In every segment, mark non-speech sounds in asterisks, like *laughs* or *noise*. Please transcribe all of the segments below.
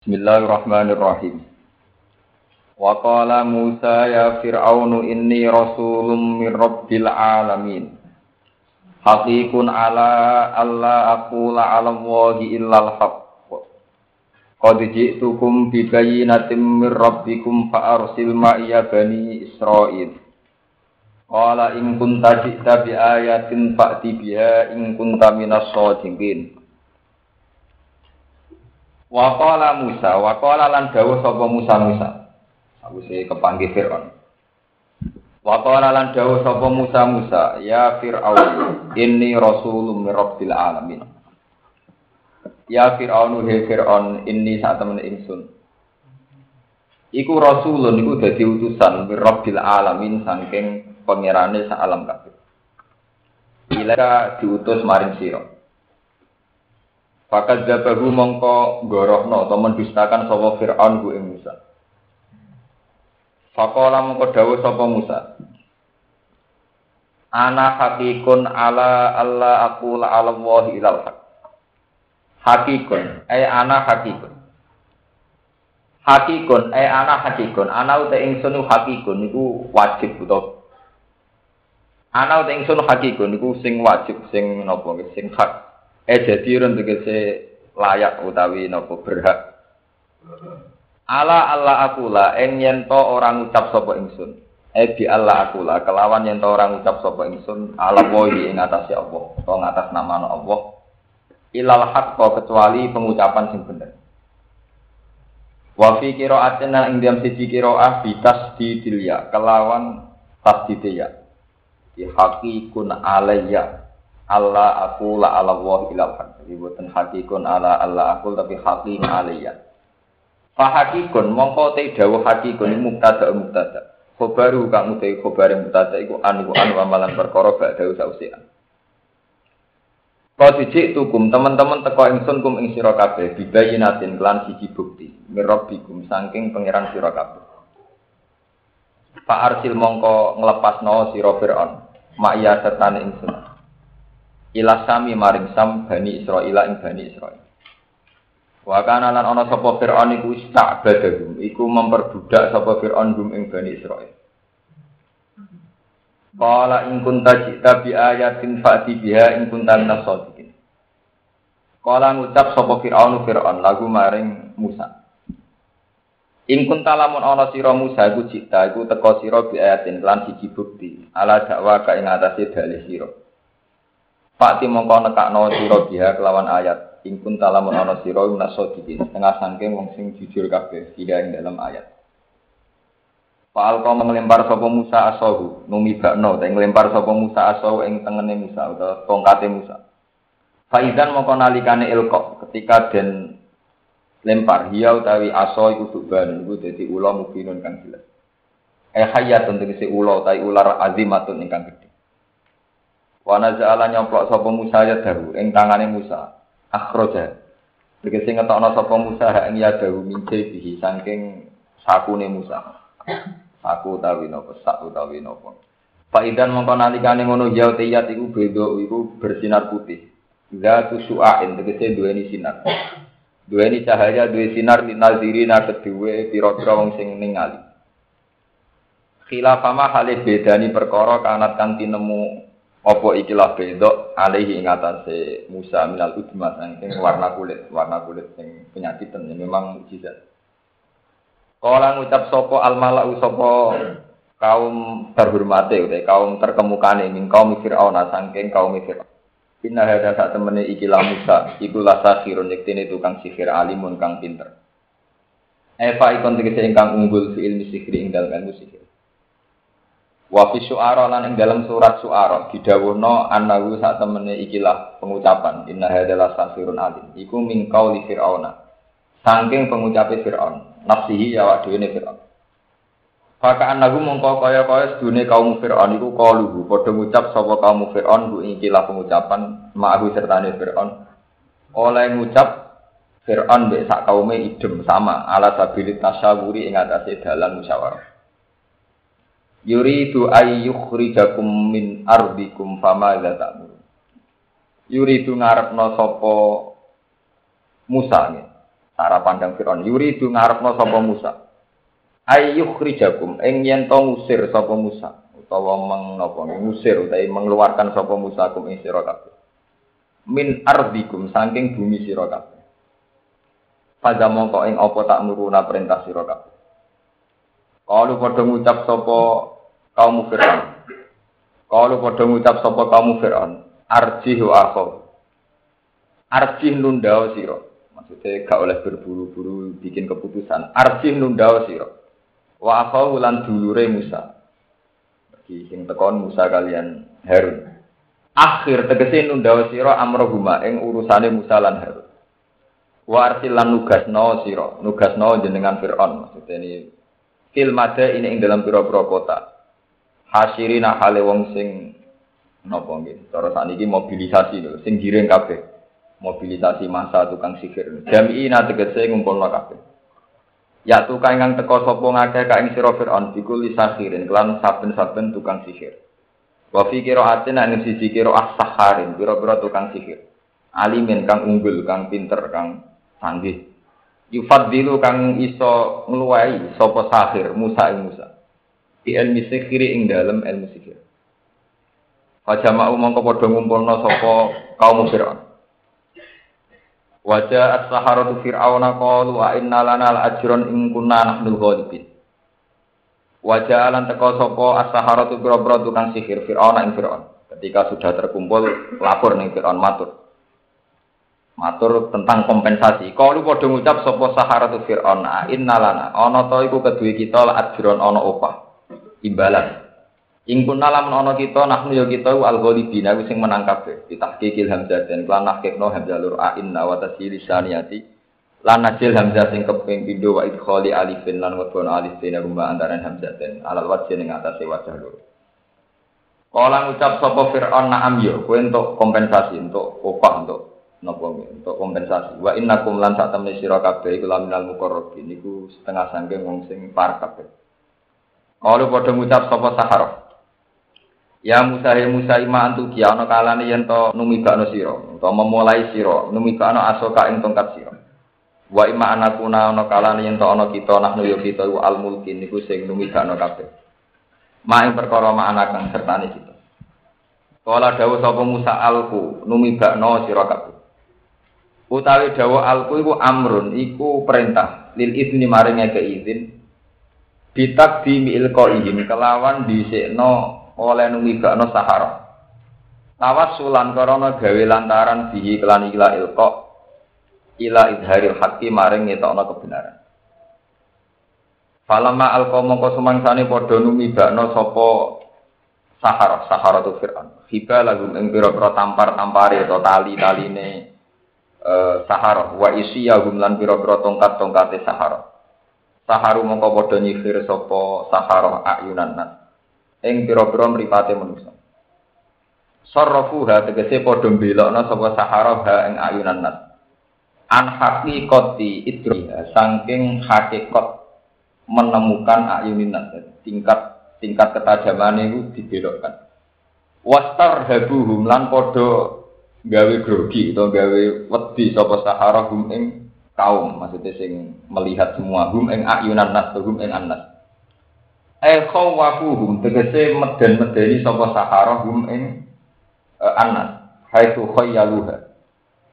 Bismillahirrahmanirrahim. Wa qala Musa ya Fir'aunu inni rasulun min rabbil alamin. Haqiqun ala alla aqula 'ala Allahi illal haqq. Qad ji'tukum bi bayyinatin min rabbikum fa arsil ma'iya bani Israil. Qala in kunta ji'ta bi ayatin fa'ti biha in kunta minas shadiqin. Wakola Musa, wakola lan dawuh sapa Musa Musa. Aku sih kepanggil Fir'aun. Wakola lan dawuh sapa Musa Musa, ya Fir'aun, ini rasulun min alamin. Ya Fir'aun he Fir'aun, ini saat temen ingsun. Iku rasulun iku dadi utusan min alamin saking pangerane sak alam kabeh. Ila diutus maring sira. Fakat jabahu mongko gorohno atau mendustakan sapa Fir'aun ku Musa. Fakola mongko dawuh sapa Musa. Ana hakikun ala Allah aku la Allah ilal haq. Hakikun, ay ana hakikun. Hakikun, ay ana hakikun. Ana uta ingsun hakikun niku wajib utawa Ana uta ingsun hakikun niku sing wajib sing napa sing hak eh jadi ron tegese layak utawi nopo berhak. Ala Allah akula ing yen to orang ucap sapa ingsun. Eh di Allah akula kelawan yen to orang ucap sapa ingsun ala wahi ing atase Allah to ngatas nama Allah. Ilal haqqa kecuali pengucapan sing bener. Wa fi qira'atin ing diam siji qira'ah bitas di dilia kelawan tasdidya di hakikun alayya Allah aku la ala Allah ilal haq. Jadi buatan hakikun ala Allah aku tapi hakim aliyah. Fa hakikun mongko te dawuh hakikun mubtada mubtada. Khobaru kang utai khobar mubtada iku an iku an amalan perkara gak dawuh sausian. Kau siji tukum teman-teman teko ingsun kum ing sira kabeh bibayinatin kelan siji bukti mirabbikum saking pangeran sira kabeh. Pak arsil mongko nglepasno sira Firaun. Ma'ya sertane ingsun ila sami maring sam bani Israil ing bani Israil. Wa kana lan ana sapa Firaun iku istabadahum, iku memperbudak sapa Firaun gum ing bani Israil. Qala in kunta jita bi ayatin fa'ti biha in kunta minas shadiqin. Qala ngucap sapa Firaun Firaun lagu maring Musa. In kunta lamun ana sira Musa iku jita iku teka sira bi ayatin lan siji bukti ala dakwa ka ing atase dalih sira. Fakti mongko nekakno sira biha kelawan ayat. Ingkun talamun ana sira minasodikin setengah sangking wong sing jujur kabeh tidak ing dalam ayat. Pak kau mengelempar sapa Musa asahu numi bakno ta ngelempar sapa Musa asahu ing tengene Musa utawa tongkate Musa. Faizan mongko nalikane ilkok ketika den lempar hiya utawi aso iku suban iku dadi ula mubinun kang jelas. Eh hayatun tegese ula utawi ular azimatun ingkang gedhe. Wana za'ala nyomplok sapa Musa ya dahu ing tangane Musa. Akhroja. Tegese ngetokno sapa Musa ing ya dahu mince bihi saking sakune Musa. Saku utawi napa sak utawi napa. Faidan mongko nalikane ngono ya tiyat iku beda iku bersinar putih. Zatu su'ain tegese duweni sinar. Duweni cahaya duwe sinar linazirina kedue pira-pira wong sing ningali. Khilafama halih bedani perkara kanat kan tinemu apa ikilah bedok alaihi ing atase Musa minal udma saking warna kulit, warna kulit sing penyakitan ya memang mukjizat. Kala ngucap sapa al malau kaum terhormate utawa kaum terkemukane min kaum Firaun saking kaum Firaun. Inna hadza sak temene ikilah Musa iku lasahirun yektene tukang sihir alimun kang pinter. Eva ikon tegese ingkang unggul fi ilmi sihir ing dalem ilmu sihir. Wa fi syu'ara lan ing dalam surat syu'ara didhawuhna annahu sak temene ikilah pengucapan inna hadalah safirun alim. Iku min qauli fir'auna saking pengucape fir'aun nafsihi ya wa dhewe fir'aun. Faka annahu mongko kaya-kaya sedune kaum Fir'aun iku qaluhu padha ngucap sapa kaum Fir'aun ku ikilah pengucapan ma'ahu sertane Fir'aun. Oleh ngucap Fir'aun mbek sak kaume idem sama ala sabilit tasyawuri ing atase dalan musyawarah yuridu ay yukhrijakum min ardikum fama ta'mur yuridu ngarepno sapa Musa nih cara pandang Firaun. Yuri itu ngarepno sapa Musa. Ayyuh rijakum ing yen to ngusir sapa Musa utawa meng napa ngusir utawa mengeluarkan sapa Musa kum ing min ardikum saking bumi sira kabeh. Pada mongko ing apa tak nuruna perintah sira kalau padha ngucap sapa kaum Firaun? Kalau padha ngucap sapa kaum Firaun? Arjih wa akhaw arjih nundao sira. Maksudnya gak oleh berburu-buru bikin keputusan. Arjih nundao sira. Wa akhaw lan dulure Musa. Bagi sing tekon Musa kalian Harun. Akhir tegese nunda sira amrohuma ing urusane Musa lan Harun. Wa arsil lan nugasno sira, nugasno jenengan Firaun. Maksudnya ini fil ini ing dalam pira-pira kota. Hasirina hale wong sing napa nggih. Cara sakniki mobilisasi lho, sing giring kabeh. Mobilisasi masa tukang sihir. Jami'ina tegese ngumpulno kabeh. Ya tukang kang teko sapa ngakeh ka ing sira Firaun bikul lisahirin kelan saben-saben tukang sihir. Wa fi qira'atin ing sisi qira'ah saharin, pira-pira tukang sihir. Alimin kang unggul, kang pinter, kang canggih. Yufaddilu kang iso ngluwai sapa sahir Musa ing Musa. Di ilmi sihir ing dalem ilmu sihir. Fajama'u mongko padha ngumpulna sapa kaum Fir'aun. Wajah as-saharatu fir'auna qalu wa inna lana al-ajran in kunna nahnul ghalibin. Wajah alan teko sopo as-saharatu biro tukang sihir Fir'aun ing Fir'aun. Ketika sudah terkumpul lapor nih Fir'aun matur. Matur tentang kompensasi. Kalau podo ngucap sopo saharatu Fir'aun, inna lana ana to iku kedue kita la ajron ana opah. Imbalan. Ing kunna lamun ana kita nahnu ya kita al ghalibina sing menang kabeh. Ditahqiqil hamzah dan lan nahqiqno hamzah lur a inna wa tasili saniyati lan najil hamzah sing keping pindho wa idkhali alifin lan wadon alif dene rumah antara hamzah den alal wajh ning atase wajah loro Kala ngucap sapa Fir'aun na'am yo kowe entuk kompensasi untuk upah untuk napa untuk kompensasi wa innakum lan sak temne sira kabeh iku laminal muqarrabin niku setengah sangking wong sing par kabeh Kalau padha ngucap sapa Sahara Ya Musa ya Musa ima antu kia ana kalane yen to numibakno sira utawa memulai sira numibakno asoka ing tongkat sira Wa ima anakuna ana kalane yen ana kita nahnu yo kita al mulkin niku sing numigakno kabeh. Ma ing perkara ma anak kang sertane kita. Kala dawuh sapa Musa alku numigakno sira kabeh. Utawi dawuh alku iku amrun iku perintah lil izni maring ngeke izin bitak di miil qaihim kelawan dhisikno oleh numigakno sahara. Tawassulan karana gawe lantaran bihi kelan ila ilqa ila idharil haqqi maring ngetokno kebenaran. Falama alqama mongko sumangsane padha numibakno sapa sahara sahara tu Fir'aun. Hiba lagu ing pira-pira tampar-tampare atau tali-taline uh, sahara wa isiyahum lan pira-pira tongkat-tongkate sahara. Saharu mongko padha nyihir sapa sahara ayunan nas. Ing pira-pira mripate manusa. Sarrafuha tegese padha mbelokno sapa sahara ha ing ayunan nas an hakikoti idriha saking hakikat menemukan ayuninat tingkat tingkat ketajaman itu dibelokkan wastar habuhum lan podo gawe grogi atau gawe wedi sapa sahara hum ing kaum maksudnya sing melihat semua hum ing ayunan nas hum ing annas. Eh khawafuhum tegese meden-medeni sapa sahara hum ing uh, annas. Haitsu khayyaluha.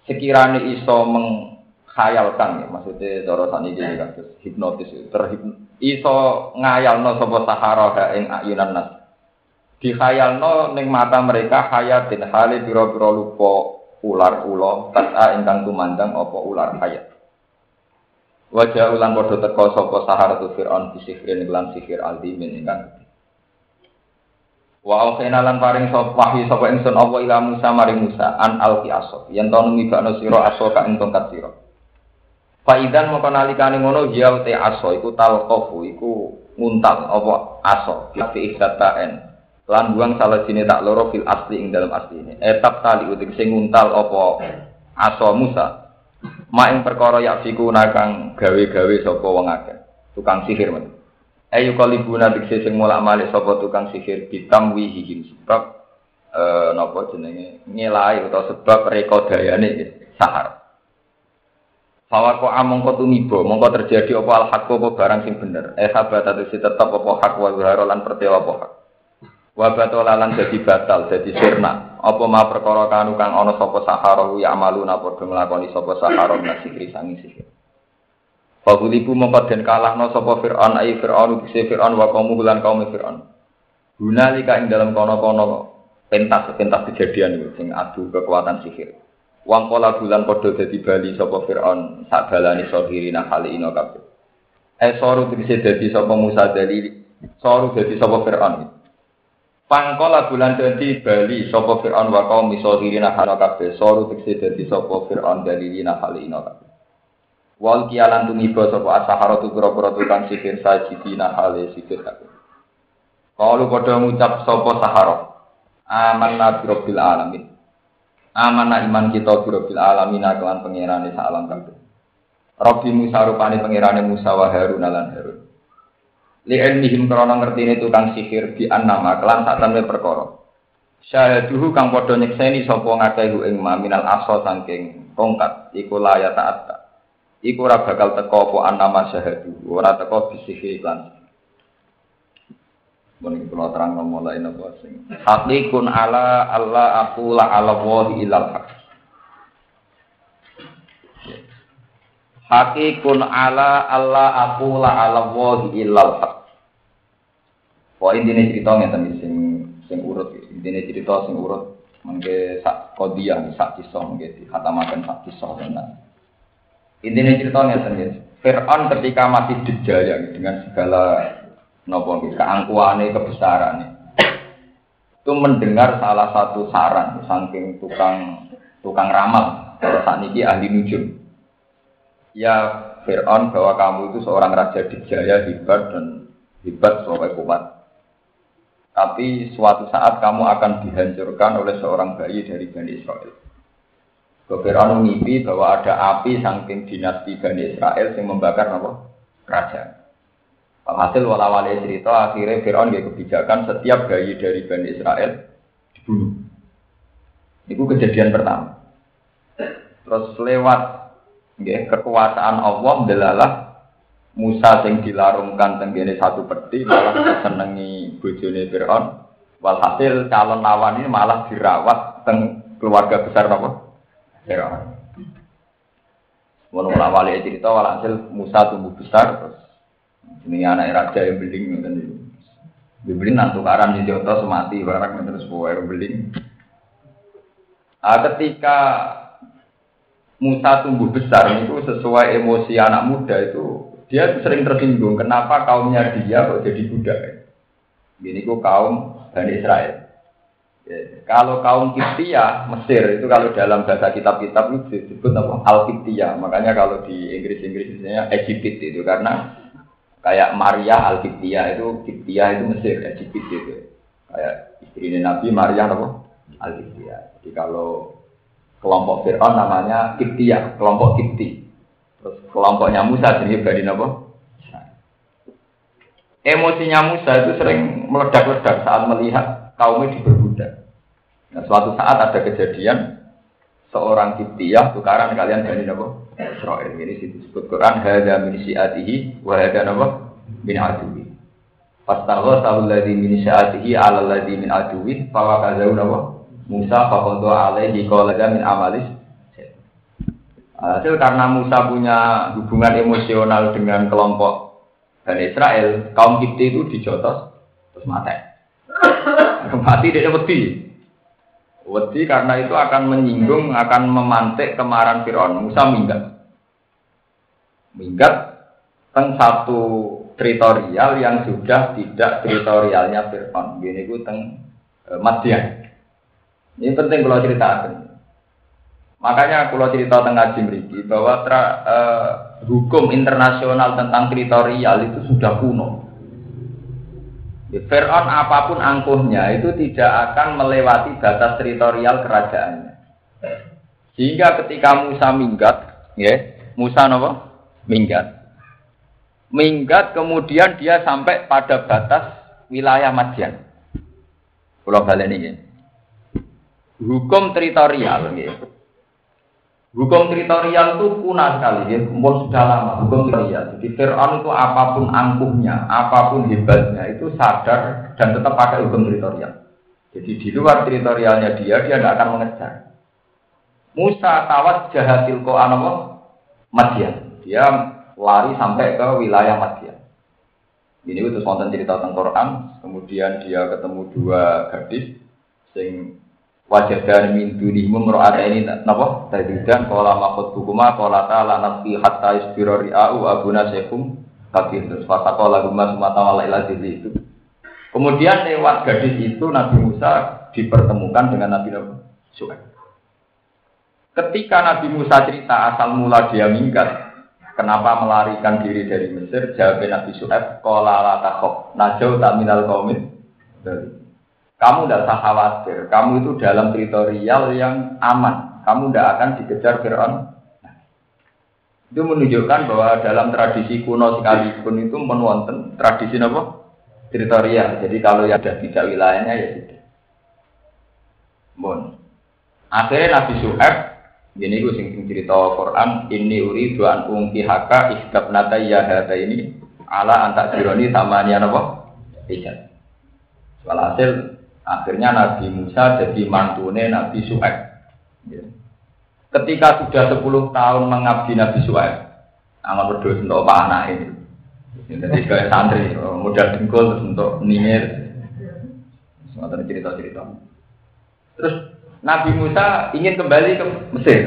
Sekiranya iso menghayalkan ya maksudnya cara saniki kan hipnotis terhip iso ngayalno sapa sahara ing ayunan nas dikhayalno ning mata mereka hayatin hale pira-pira lupa ular ula tasa ingkang tumandang apa ular hayat. Wajah ulan padha teka sapa sahara tu Fir'aun bisihrin lan sihir aldimin ingkang Wa auhayna lan paring sapa wahyu sapa ingsun apa ila Musa? Maring Musa an alqi aso yen to numibakno sira aso ka ing tongkat sira. Fa idan moko nalikane ngono ya te aso iku talqafu iku nguntal apa aso fi ihdatain lan buang salah sini tak loro fil asli ing dalam asli ini. Etap tali utik sing nguntal apa? Aso Musa. Ma ing perkara ya fiku nakang gawe-gawe sapa wong akeh. Tukang sihir men. Ayu kalibuna dikse sing mulak malik sapa tukang sihir bitam wihihim sebab eh napa jenenge? Ngelai utawa sebab rekodayane sahar. Fawako among kau tumibo, mongko terjadi apa al hak apa barang sing bener. Eh sahabat atau si tetap apa hak wa lan pertewa apa hak. Wa jadi batal, jadi sirna. Apa ma perkara kanu kang ana sapa sahara ya amalu napa nglakoni sapa sahara nasikri sangi sihir. Fabulibu mongko den kalahno sapa Fir'aun ai Fir'aun bisi Fir'aun wa kaum lan kaum Fir'aun. Gunalika ing dalam kono-kono pentas pentas kejadian itu sing adu kekuatan sihir. Wang pola bulan podo dadi bali sapa Firaun sak balani sohirina kali ino kabeh. Eh soru bisa dadi sapa Musa dalili, soru dadi sapa Firaun. Pangkola bulan dadi bali sapa Firaun wa kaum sohirina kali kabeh. Soru bisa dadi sapa Firaun dalilina kali ino kabeh. Wal kialan tumiba sapa asaharatu pira-pira tukang sihir sajidina hale sihir kabeh. Kalau padha ngucap sapa sahara. Amanna bi rabbil alamin. Amanah iman kita birobil alamina kelan pengirane sa alam kabeh. Rabbi Musa rupane pengirane Musa wa Harun lan Harun. Li ilmihim krana ngertine tukang sihir bi annama kelan sak temne perkara. Syahaduhu kang padha nyekseni sapa ngakehu ing minal aso saking tongkat iku laya taat. Iku ora bakal teko apa annama syahadu, ora teko bisihir iklan Mungkin kalau terang mulai nopo sing. Hakikun ala Allah aku la ala wahi ilal hak. Hakikun ala Allah aku la ala wahi ilal hak. Pok intinya cerita ngeten sing sing urut intinya cerita sing urut mengke sak kodiah sak kisah mengke dikhatamaken sak kisah tenan. Intinya cerita ngeten Fir'aun ketika masih dijaya dengan segala nopo keangkuhane kebesaran itu mendengar salah satu saran saking tukang tukang ramal. Saat ini ahli nujum ya Fir'aun bahwa kamu itu seorang raja dijaya hebat dan hebat sebagai kuat tapi suatu saat kamu akan dihancurkan oleh seorang bayi dari Bani Israel Fir'aun mimpi bahwa ada api saking dinasti Bani Israel yang membakar apa? kerajaan Hasil wala wali cerita akhirnya Fir'aun gak kebijakan setiap bayi dari Bani Israel dibunuh. Itu kejadian pertama. Terus lewat ya, kekuasaan Allah delalah Musa yang dilarungkan tenggene satu peti malah senengi bojone Fir'aun. Walhasil calon lawan ini malah dirawat teng keluarga besar apa? Fir'aun. Mau wali cerita walhasil Musa tumbuh besar terus ini anak raja yang beling niku. Dibeli nang tukaran di Joto semati barang terus yang beling. Ah, ketika Musa tumbuh besar itu sesuai emosi anak muda itu dia sering tersinggung kenapa kaumnya dia kok jadi budak. Gini kok kaum Bani Israel. Ya, kalau kaum Kiptia Mesir itu kalau dalam bahasa kitab-kitab itu disebut apa Al Kiptia. Makanya kalau di Inggris-Inggris misalnya Egypt itu karena Kayak Maria al Kiptia itu Kiptia itu Mesir, Egypt itu. Kayak istri Nabi Maria apa? al Kiptia. Jadi kalau kelompok Fir'aun namanya Kiptia, kelompok Kipti. Terus kelompoknya Musa jadi Bani apa? Emosinya Musa itu sering meledak-ledak saat melihat kaumnya diperbudak. Nah, suatu saat ada kejadian seorang Kiptiyah tukaran kalian Bani apa? Israel ini disebut Quran hada min syiatihi wa hada napa min aduwi. Fastagha sahul ladzi min syiatihi ala ladzi min aduwi fa napa Musa faqadu alaihi qala min amalis Hasil karena Musa punya hubungan emosional dengan kelompok dan Israel, kaum Kipti itu dijotos terus mati. Mati dia wedi. Wedi karena itu akan menyinggung, akan memantik kemarahan Fir'aun. Musa minggat. Minggat teng satu teritorial yang sudah tidak teritorialnya Fir'aun. Gini itu teng e, Madian. Ini penting kalau ceritakan. Makanya kalau cerita tengah Jimriki bahwa tra, eh, hukum internasional tentang teritorial itu sudah kuno. Ya, Fir'aun apa pun angkuhnya itu tidak akan melewati batas teritorial kerajaannya. Sehingga ketika Musa minggat, ya, Musa apa? Minggat. Minggat kemudian dia sampai pada batas wilayah Madian. Pulau Balen ini. Hukum teritorial, ya. Hukum teritorial itu punah sekali, ya. umur sudah lama hukum teritorial. Jadi Fir'aun itu apa pun angkuhnya, apa pun hebatnya, itu sadar dan tetap pakai hukum teritorial. Jadi di luar teritorialnya dia, dia tidak akan mengejar. Musa tawat jahatil ko anamo Madian. Dia lari sampai ke wilayah Madian. Ini itu spontan cerita tentang Quran. Kemudian dia ketemu dua gadis, sing wajah dari min dunihum ada ini napa? Tadidan qala maqut hukuma qala ta'ala nafsi hatta isbira ri'u abuna syekhum kabir terus fatakola guma sumata wala ila itu kemudian lewat gadis itu Nabi Musa dipertemukan dengan Nabi Nabi Suhaib. Ketika Nabi Musa cerita asal mula dia minggat kenapa melarikan diri dari Mesir jawab Nabi Suhaib qala la takhaf najau tak minal qaumin kamu tidak usah khawatir. Kamu itu dalam teritorial yang aman. Kamu tidak akan dikejar Fir'aun. Itu menunjukkan bahwa dalam tradisi kuno sekalipun itu menonton tradisi apa? Teritorial. Jadi kalau yang ada tidak wilayahnya ya tidak. Bon. Akhirnya Nabi Suhaib ini gue sing cerita Quran ini uri duan ungki haka iskab nata ya ini ala antak jironi sama nian apa? Ijat. Walhasil Akhirnya Nabi Musa jadi mantune Nabi Su'aib. Ya. Ketika sudah 10 tahun mengabdi Nabi Su'aib, amal berdua untuk apa anak ini. Jadi kayak santri, mudah dengkul untuk ningir. Semua cerita-cerita. Terus Nabi Musa ingin kembali ke Mesir.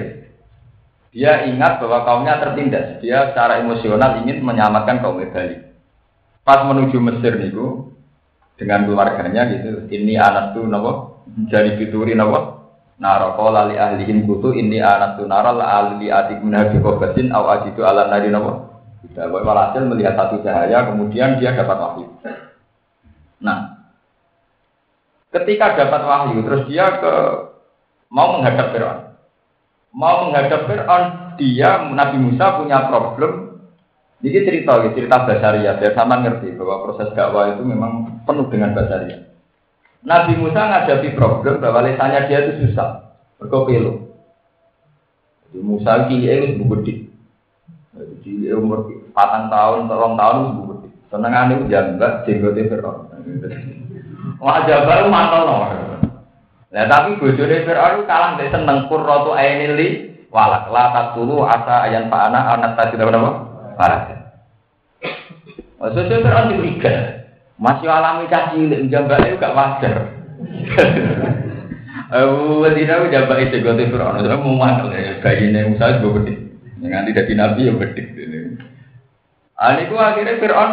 Dia ingat bahwa kaumnya tertindas. Dia secara emosional ingin menyelamatkan kaum Bali. Pas menuju Mesir niku, dengan keluarganya gitu. Ini anak tuh nopo jadi fituri nopo naro lali ahlihin kutu ini anak tuh naro ahli adik menabi kobatin aw itu ala nari nopo. Tidak walhasil melihat satu cahaya, kemudian dia dapat wahyu. Nah, ketika dapat wahyu, terus dia ke mau menghadap Fir'aun. Mau menghadap Fir'aun, dia Nabi Musa punya problem ini cerita, cerita basaria. Biar sama ngerti bahwa proses dakwah itu memang penuh dengan basaria. Nabi Musa menghadapi problem bahwa lesanya dia itu susah. Berkopelo. Jadi Musa kiai itu gede. Jadi umur patang tahun, tolong tahun itu gede. Senengan itu jambak, jenggotnya Fir'aun. Wajah baru mantel no. Nah tapi bojone Fir'aun kalah dari seneng kurrotu ainili walak la dulu asa ayan pak anak anak tadi apa? Parah. Maksudnya Fir'aun diberikan. Masih alami caci cilik, jambaknya gak wajar. *laughs* Jambak itu gue Fir'aun. Itu mau mantel ya, bayi ini Musa juga gede. Yang tidak nabi ya gede. Ini gue akhirnya Fir'aun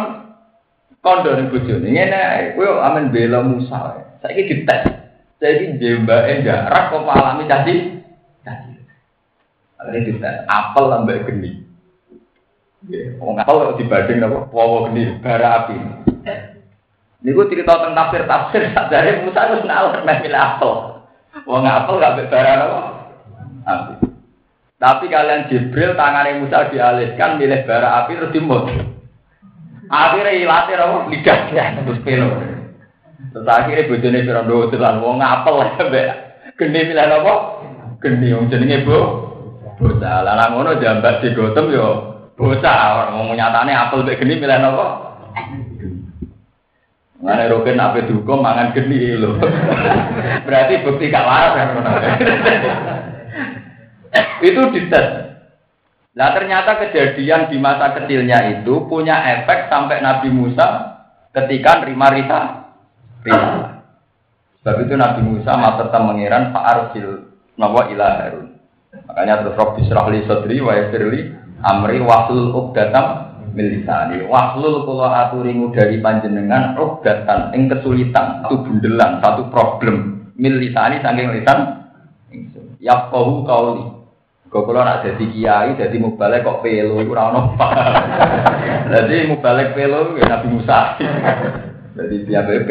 kondo nih bujuni. Ini gue amin bela Musa. Saya ini dites. Jadi jambaknya jarak kok alami caci. Caci. Akhirnya dites. Apel lambat geni. Wong apel dibanding apa? Wawa geni bara api. Niku cerita tentang tafsir *laughs* tafsir dari Musa harus nalar *laughs* milih apel. Wong apel gak bara apa? Api. Tapi kalian Jibril tangannya Musa dialihkan milih bara api terus dimut. Akhirnya ilatih apa? Lidahnya *laughs* terus pelo. Terus akhirnya bojone Firaun telan wong apel mbek geni milih apa? Geni wong jenenge Bu. Bocah lanang ngono jambat digotem yo Bocah mau nyatane apel mek geni milih? Mana roken apa dihukum mangan geni lho. *laughs* Berarti bukti gak waras kan *laughs* Itu dites. Nah ternyata kejadian di masa kecilnya itu punya efek sampai Nabi Musa ketika nerima Rita. Sebab itu Nabi Musa tetap mengiran Pak Arsil Nawa ilah Harun. Makanya terus Rob Bisrahli Sodri wa Yasirli amri wahlul uqdatam milisani wahlul kula aturi dari panjenengan uqdatan ing kesulitan satu bundelan satu problem milisani saking lisan yaqahu qauli Kok kula nak dadi kiai dadi mubalek kok pelo iku ora ono. *laughs* Dadi mubalek pelo ya Nabi Musa. *laughs* Dadi dia BP.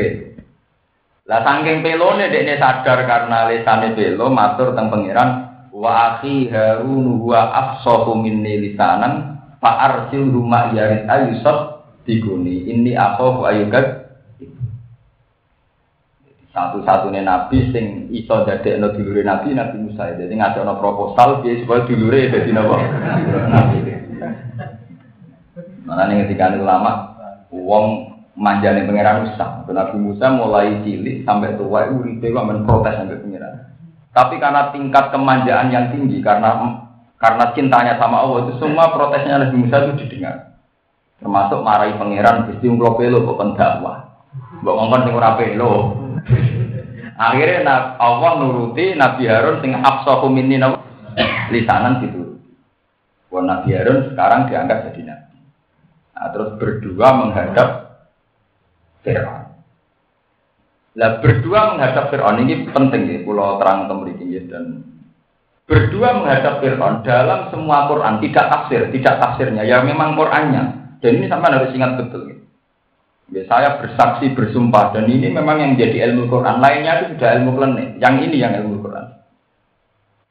Lah saking pelone dekne sadar karena lesane pelo matur teng pangeran wa akhi harun huwa afsahu minni lisanan fa arsil rumah yarid ayusat diguni ini akhafu ayukat satu-satunya nabi sing iso no dulure nabi Nabi Musa. Jadi no proposal dia supaya dulure dadi napa? Nabi. Mana nih ketika ulama uang manjane pangeran Musa. Nabi Musa mulai cilik sampai tua uripe kok men protes sampai pangeran. Tapi karena tingkat kemanjaan yang tinggi karena karena cintanya sama Allah itu semua protesnya Nabi Musa itu didengar. Termasuk marahi pangeran Gusti Ungklo Pelo kok dakwah. Mbok ngomong sing ora pelo. Akhirnya Allah nuruti Nabi Harun sing afsahu minni lisanan gitu. Wah Nabi Harun sekarang diangkat jadi nabi. Nah, terus berdua menghadap Fir'aun. Lah berdua menghadap Fir'aun ini penting ya, pulau terang temriki dan berdua menghadap Fir'aun dalam semua Quran tidak tafsir, tidak tafsirnya, ya memang Qurannya. Dan ini sampai harus ingat betul. Ya. Ya, saya bersaksi bersumpah dan ini memang yang menjadi ilmu Quran. Lainnya itu sudah ilmu klenik. Yang ini yang ilmu Quran.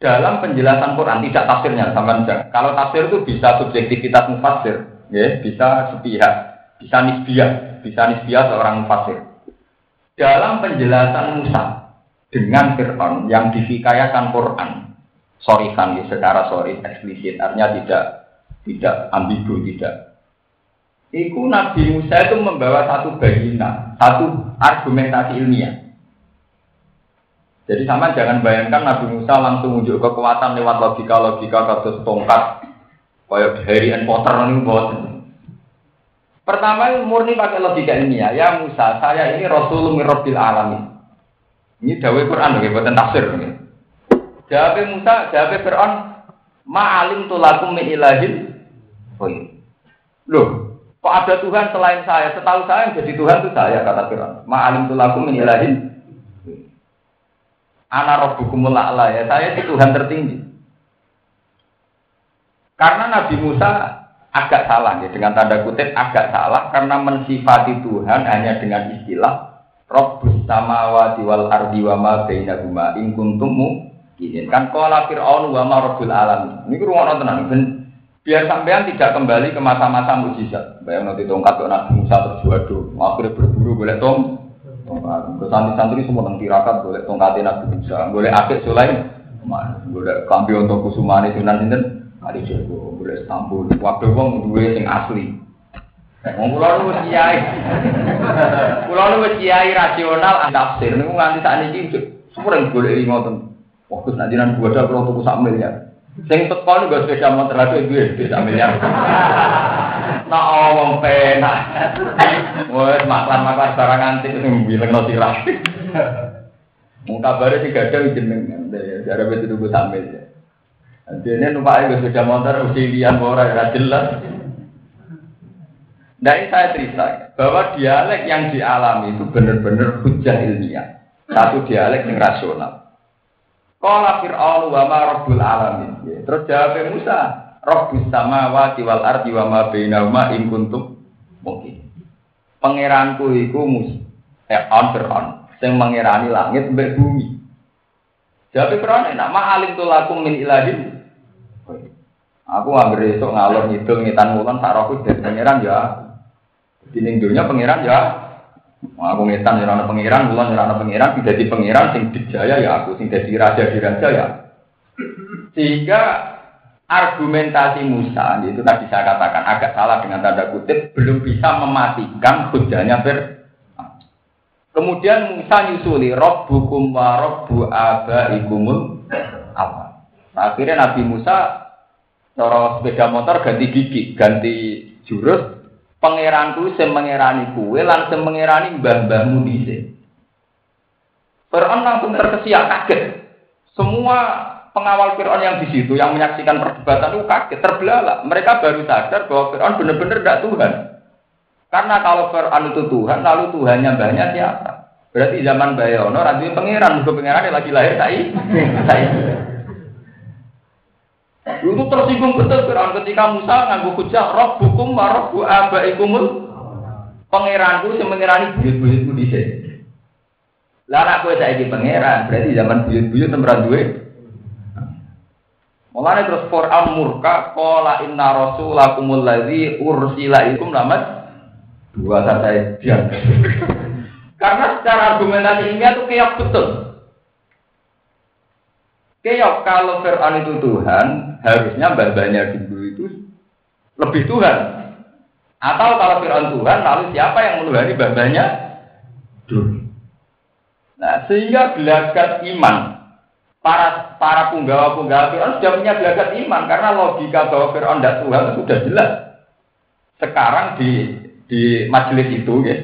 Dalam penjelasan Quran tidak tafsirnya sama. Kalau tafsir itu bisa subjektivitas mufasir, ya, bisa sepihak, bisa nisbiah, bisa nisbiah seorang mufasir. Dalam penjelasan Musa dengan Fir'aun yang difikayakan Quran, sorry kan, ya, secara sorry eksplisit, artinya tidak tidak ambigu, tidak Iku Nabi Musa itu membawa satu bagina, satu argumentasi ilmiah. Jadi sama jangan bayangkan Nabi Musa langsung unjuk kekuatan lewat logika-logika kasus tongkat, kayak Harry and Potter ini. Pertama murni pakai logika ilmiah. Ya Musa, saya ini Rasulullah Mirrobil Alamin. Ini dawai Quran, oke, buatan tafsir. Jawab Musa, jawab Fir'aun, ma'alim tulakum min ilahin. Oh. Loh, Kok ada Tuhan selain saya? Setahu saya yang jadi Tuhan itu saya kata Fir'aun. Ma'alim tulakum min ilahin. Ana rabbukumul a'la ya. Saya itu Tuhan tertinggi. Karena Nabi Musa agak salah ya dengan tanda kutip agak salah karena mensifati Tuhan hanya dengan istilah Rabbus samawati wal ardi wa ma bainahuma in kuntum mu'minin. Kan qala fir'aun wa ma rabbul alamin. Niku rumono tenan Biar sampean tidak kembali ke masa-masa mujizat. Bayang nanti tongkat ke Nabi Musa terjuado, akhirnya berburu boleh tong. Ke santri-santri semua nanti tirakat boleh tongkatin Nabi Musa, boleh akik sulaim, boleh kambi untuk kusumani sunan sinten, kali jago, boleh Istanbul. Waktu wong duwe sing asli. Wong kula nu kiai. Kula nu kiai rasional tafsir niku nganti sakniki semua yang boleh ngoten. Waktu nanti nanti gua ada kalau tuku sak miliar. Sing teko niku gak sepeda motor lagi gue bisa miliar. Nah, omong penak. Wes maklan-maklan barang antik sing bilengno sirah. Mung kabare sing gadah jeneng jare wis tuku sambil. Dene numpak gue sepeda motor usilian ora ora jelas. Nah ini saya cerita bahwa dialek yang dialami itu benar-benar hujah ilmiah. Satu dialek yang rasional. Kala Fir'aun wa ma rabbul alamin. Terus jawab Musa, Rabbus samawati wal ardi wa ma bainahuma in kuntum mungkin. Pangeranku iku mus eh on Fir'aun sing mengerani langit mbek bumi. Jawab Fir'aun enak ma alim lakum min ilahin. Aku anggere esuk ngalor ngidul ngitan ngulon sak rohku dadi pangeran ya. Di dunya pangeran ya Aku ngetan ya ana pangeran, kula ya ana pangeran, sing dadi pangeran sing dijaya ya aku, sing dadi raja di raja ya. Sehingga argumentasi Musa itu tadi saya katakan agak salah dengan tanda kutip belum bisa mematikan hujahnya Fir. Kemudian Musa nyusuli Rabbukum wa Rabbu abaikumul. Nah, akhirnya Nabi Musa cara sepeda motor ganti gigi, ganti jurus, pangeranku sing mengerani kue lan sing mengerani mbah-mbahmu dhisik. Fir'aun langsung terkesiap kaget. Semua pengawal Fir'aun yang di situ yang menyaksikan perdebatan itu kaget, terbelalak. Mereka baru sadar bahwa Fir'aun benar-benar tidak Tuhan. Karena kalau Fir'aun itu Tuhan, lalu Tuhannya banyak siapa? Berarti zaman Bayono, rantai pangeran, bukan pangeran lagi lahir tai. *laughs* Itu tersinggung betul Fir'aun ketika Musa nganggu hujah roh hukum wa roh abaikumul pangeranku yang mengirani buyut-buyutku di sini. Lah anak saya saiki pangeran, berarti zaman buyut-buyut tempat duwe. Mulane terus Fir'aun murka qala inna rasulakumul ladzi ursila ikum lamat dua saya diam. Karena secara argumentasi ilmiah itu keok betul. Keok kalau Fir'aun itu Tuhan, harusnya babanya dulu itu lebih Tuhan. Atau kalau Fir'aun Tuhan, lalu siapa yang menuhani babanya dulu? Nah, sehingga gelagat iman para para punggawa-punggawa Fir'aun sudah punya gelagat iman karena logika bahwa Fir'aun tidak Tuhan sudah jelas. Sekarang di di majelis itu ya,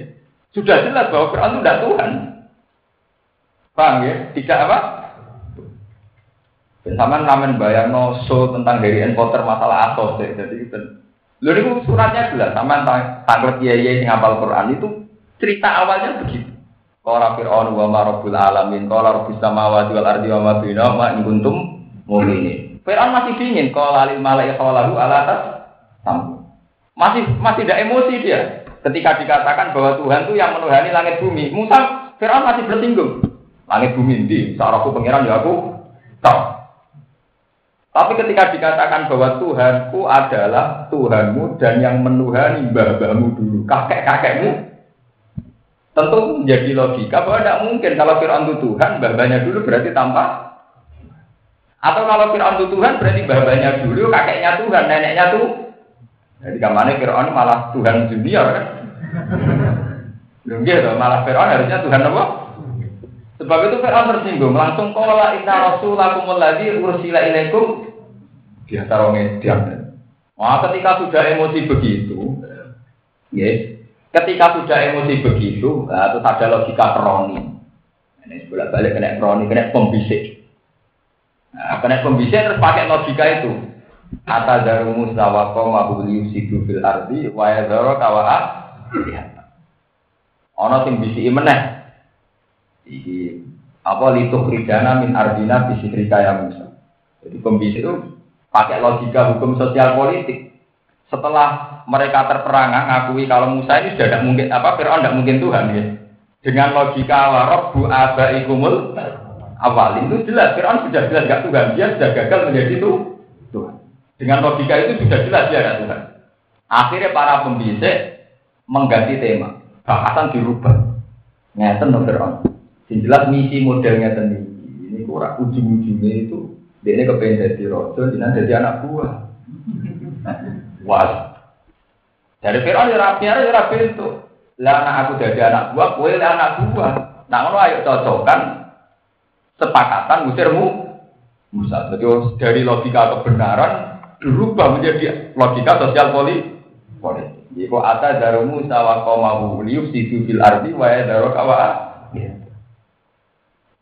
sudah jelas bahwa Quran itu tidak Tuhan. Paham ya? Tidak apa? Sama namen bayang so tentang dari encounter masalah asos ya. Jadi itu. Lalu itu suratnya jelas sama tanggal kiai yang ngapal Quran itu cerita awalnya begitu. Qala fir'aun wa ma rabbul alamin, qala rabbus samawati wal ardi wa ma bainahuma in kuntum mu'minin. Fir'aun masih dingin, qala lil malaikati hawalahu ala atas Masih masih tidak emosi dia. Ketika dikatakan bahwa Tuhan itu yang menuhani langit bumi, Musa Fir'aun masih bersinggung. Langit bumi ini, seorang pengiran ya aku tahu. Tapi ketika dikatakan bahwa Tuhanku adalah Tuhanmu dan yang menuhani mbah-mbahmu dulu, kakek-kakekmu, tentu menjadi logika bahwa tidak mungkin kalau Fir'aun itu Tuhan, mbah-mbahnya dulu berarti tanpa atau kalau Fir'aun itu Tuhan berarti mbah-mbahnya dulu, kakeknya Tuhan, neneknya tuh jadi kamarnya Fir'aun malah Tuhan junior kan? Malah Fir'aun harusnya Tuhan apa? Sebab itu Fir'aun tersinggung, langsung kola inna rasulakumul ladzi ursila ilaikum di antara median. Wah, ketika sudah emosi begitu, yes, ketika sudah emosi begitu, nah, terus ada logika kroni. Ini bolak balik kena kroni, kena pembisik. Nah, kena pembisik terus pakai logika itu. Ata daru Musa wa qoma yusidu fil ardi wa yadhara kawa Ana sing bisiki meneh. Iki apa litu kridana min ardina bisikrika ya Musa. Jadi pembisik itu pakai logika hukum sosial politik. Setelah mereka terperangah ngakui kalau Musa ini sudah tidak mungkin apa Fir'aun tidak mungkin Tuhan ya. Dengan logika warab bu abaikumul awal itu jelas Fir'aun sudah jelas gak Tuhan dia sudah gagal menjadi Tuhan. Dengan logika itu sudah jelas dia ada Tuhan. Akhirnya para pembisik mengganti tema. Bahasan dirubah. Ngeten no Fir'aun. Jelas misi modelnya tadi. Ini kurang ujung-ujungnya itu. Dia ini kepengen jadi rojo, jadi jadi anak buah. *laughs* Wah. Dari Fir'aun ya rapi ya rapi itu. Lah anak aku jadi anak buah, kue anak buah. Nah, ngono ayo cocokkan sepakatan musirmu Musa. Jadi dari logika kebenaran berubah menjadi logika sosial politik. Jika ada darumu sawa komahu liyufsidu fil ardi wa kawa.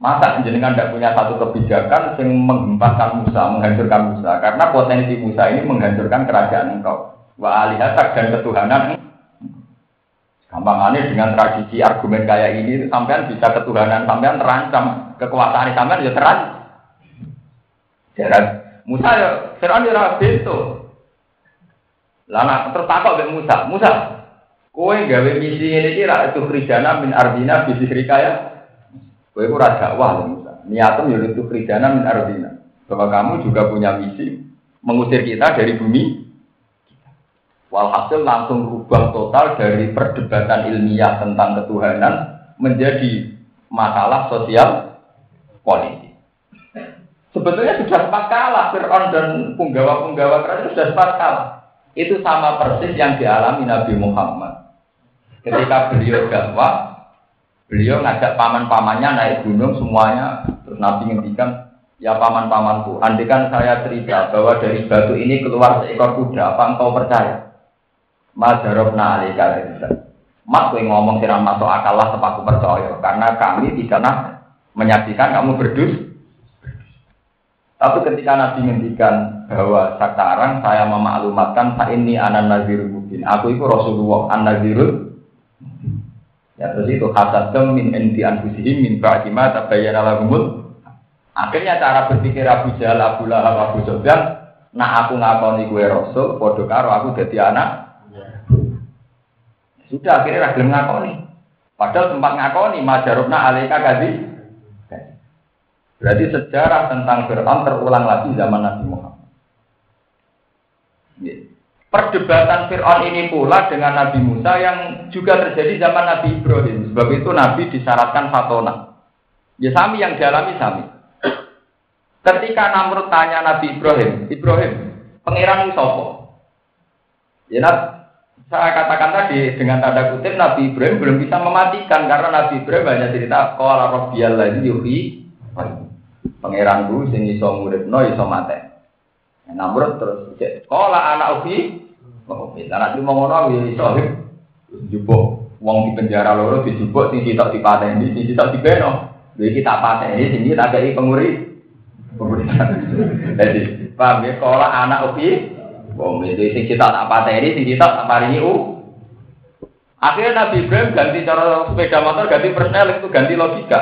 Masa jenengan tidak punya satu kebijakan yang menghempaskan Musa, menghancurkan Musa. Karena potensi Musa ini menghancurkan kerajaan engkau. Wa alihatak dan ketuhanan. Gampangannya dengan tradisi argumen kayak ini, sampean bisa ketuhanan, sampean terancam. Kekuasaan sampean ya terancam. Musa ya Fir'aun ya. Lah nak terus takok mbek Musa, Musa, kowe gawe misi ini iki ra itu krijana min ardina bisi ya. Kowe ora dakwah lho Musa. Niatem ya itu krijana min ardina. Bahwa kamu juga punya misi mengusir kita dari bumi. Walhasil langsung rubah total dari perdebatan ilmiah tentang ketuhanan menjadi masalah sosial politik. Sebetulnya sudah sempat kalah Fir'aun dan punggawa-punggawa kerajaan sudah sempat kalah. Itu sama persis yang dialami Nabi Muhammad. Ketika beliau dakwah, beliau ngajak paman-pamannya naik gunung semuanya. Terus Nabi ngendikan, ya paman-pamanku, andikan saya cerita bahwa dari batu ini keluar seekor kuda, apa engkau percaya? Majarobna alika Mas, gue ngomong siram masuk akal lah sepaku percaya. Karena kami tidak menyaksikan kamu berdus tapi ketika Nabi ngendikan bahwa sekarang saya memaklumatkan saat ini anak nazirul mubin. Aku itu Rasulullah an nazirul Ya terus itu hasad min endi anfusihim min ba'di ma tabayyana lahumul. Akhirnya cara berpikir Abu Jahal, Abu Lahab, Abu nah aku ngakoni gue Rasul, podo karo aku jadi anak. Sudah akhirnya ragil ngakoni. Padahal tempat ngakoni majarubna alaika kadhi Berarti sejarah tentang Fir'aun terulang lagi zaman Nabi Muhammad. Perdebatan Fir'aun ini pula dengan Nabi Musa yang juga terjadi zaman Nabi Ibrahim. Sebab itu Nabi disyaratkan fatona. Ya sami yang dialami sami. Ketika Namrud tanya Nabi Ibrahim, Ibrahim, pangeran sopo? Ya saya katakan tadi dengan tanda kutip Nabi Ibrahim belum bisa mematikan karena Nabi Ibrahim banyak cerita qala rabbiyal ladzi yuhyi pangeran ku sing iso no iso mate. Namrud terus sekolah anak ubi, oh anak itu mau ngono ya iso jupuk wong di penjara loro dijupuk sing dipateni sing sitok dibeno. Lha iki tak pateni sing iki tak kei penguri. Jadi paham ya sekolah anak ubi, wong itu sing sitok tak pateni sing sitok tak paringi u. Akhirnya Nabi Ibrahim ganti cara sepeda motor, ganti persnel itu ganti logika.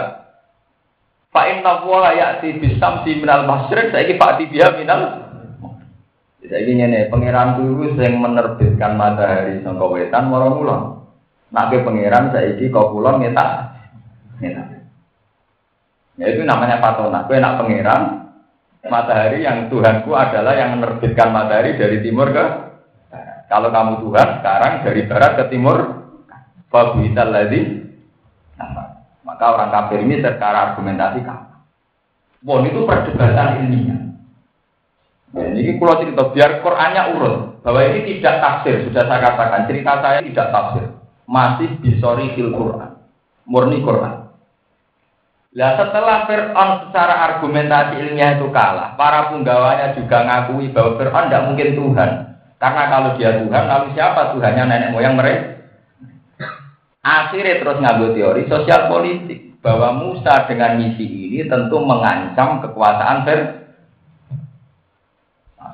Fa inna wa ya'ti bisamsi minal masyriq saiki Pak Tibia minal jadi ini pangeran guru yang menerbitkan matahari sangka wetan mara mulon. Nak pangeran saiki kau kulon ngetak. Ngetak. Ya itu namanya patona. Kue nak pangeran matahari yang Tuhanku adalah yang menerbitkan matahari dari timur ke Kalau kamu Tuhan sekarang dari barat ke timur, Fabuital lagi. Maka orang kafir ini secara argumentasi kamu. Bon itu perdebatan ilmiah. Ya, ini pulau cerita biar Qurannya urut bahwa ini tidak tafsir sudah saya katakan cerita saya tidak tafsir masih bisori fil Quran murni Quran. Nah setelah Fir'aun secara argumentasi ilmiah itu kalah, para penggawanya juga ngakui bahwa Fir'aun tidak mungkin Tuhan. Karena kalau dia Tuhan, lalu siapa Tuhannya nenek moyang mereka? Akhirnya terus ngambil teori sosial politik bahwa Musa dengan misi ini tentu mengancam kekuasaan Fir'aun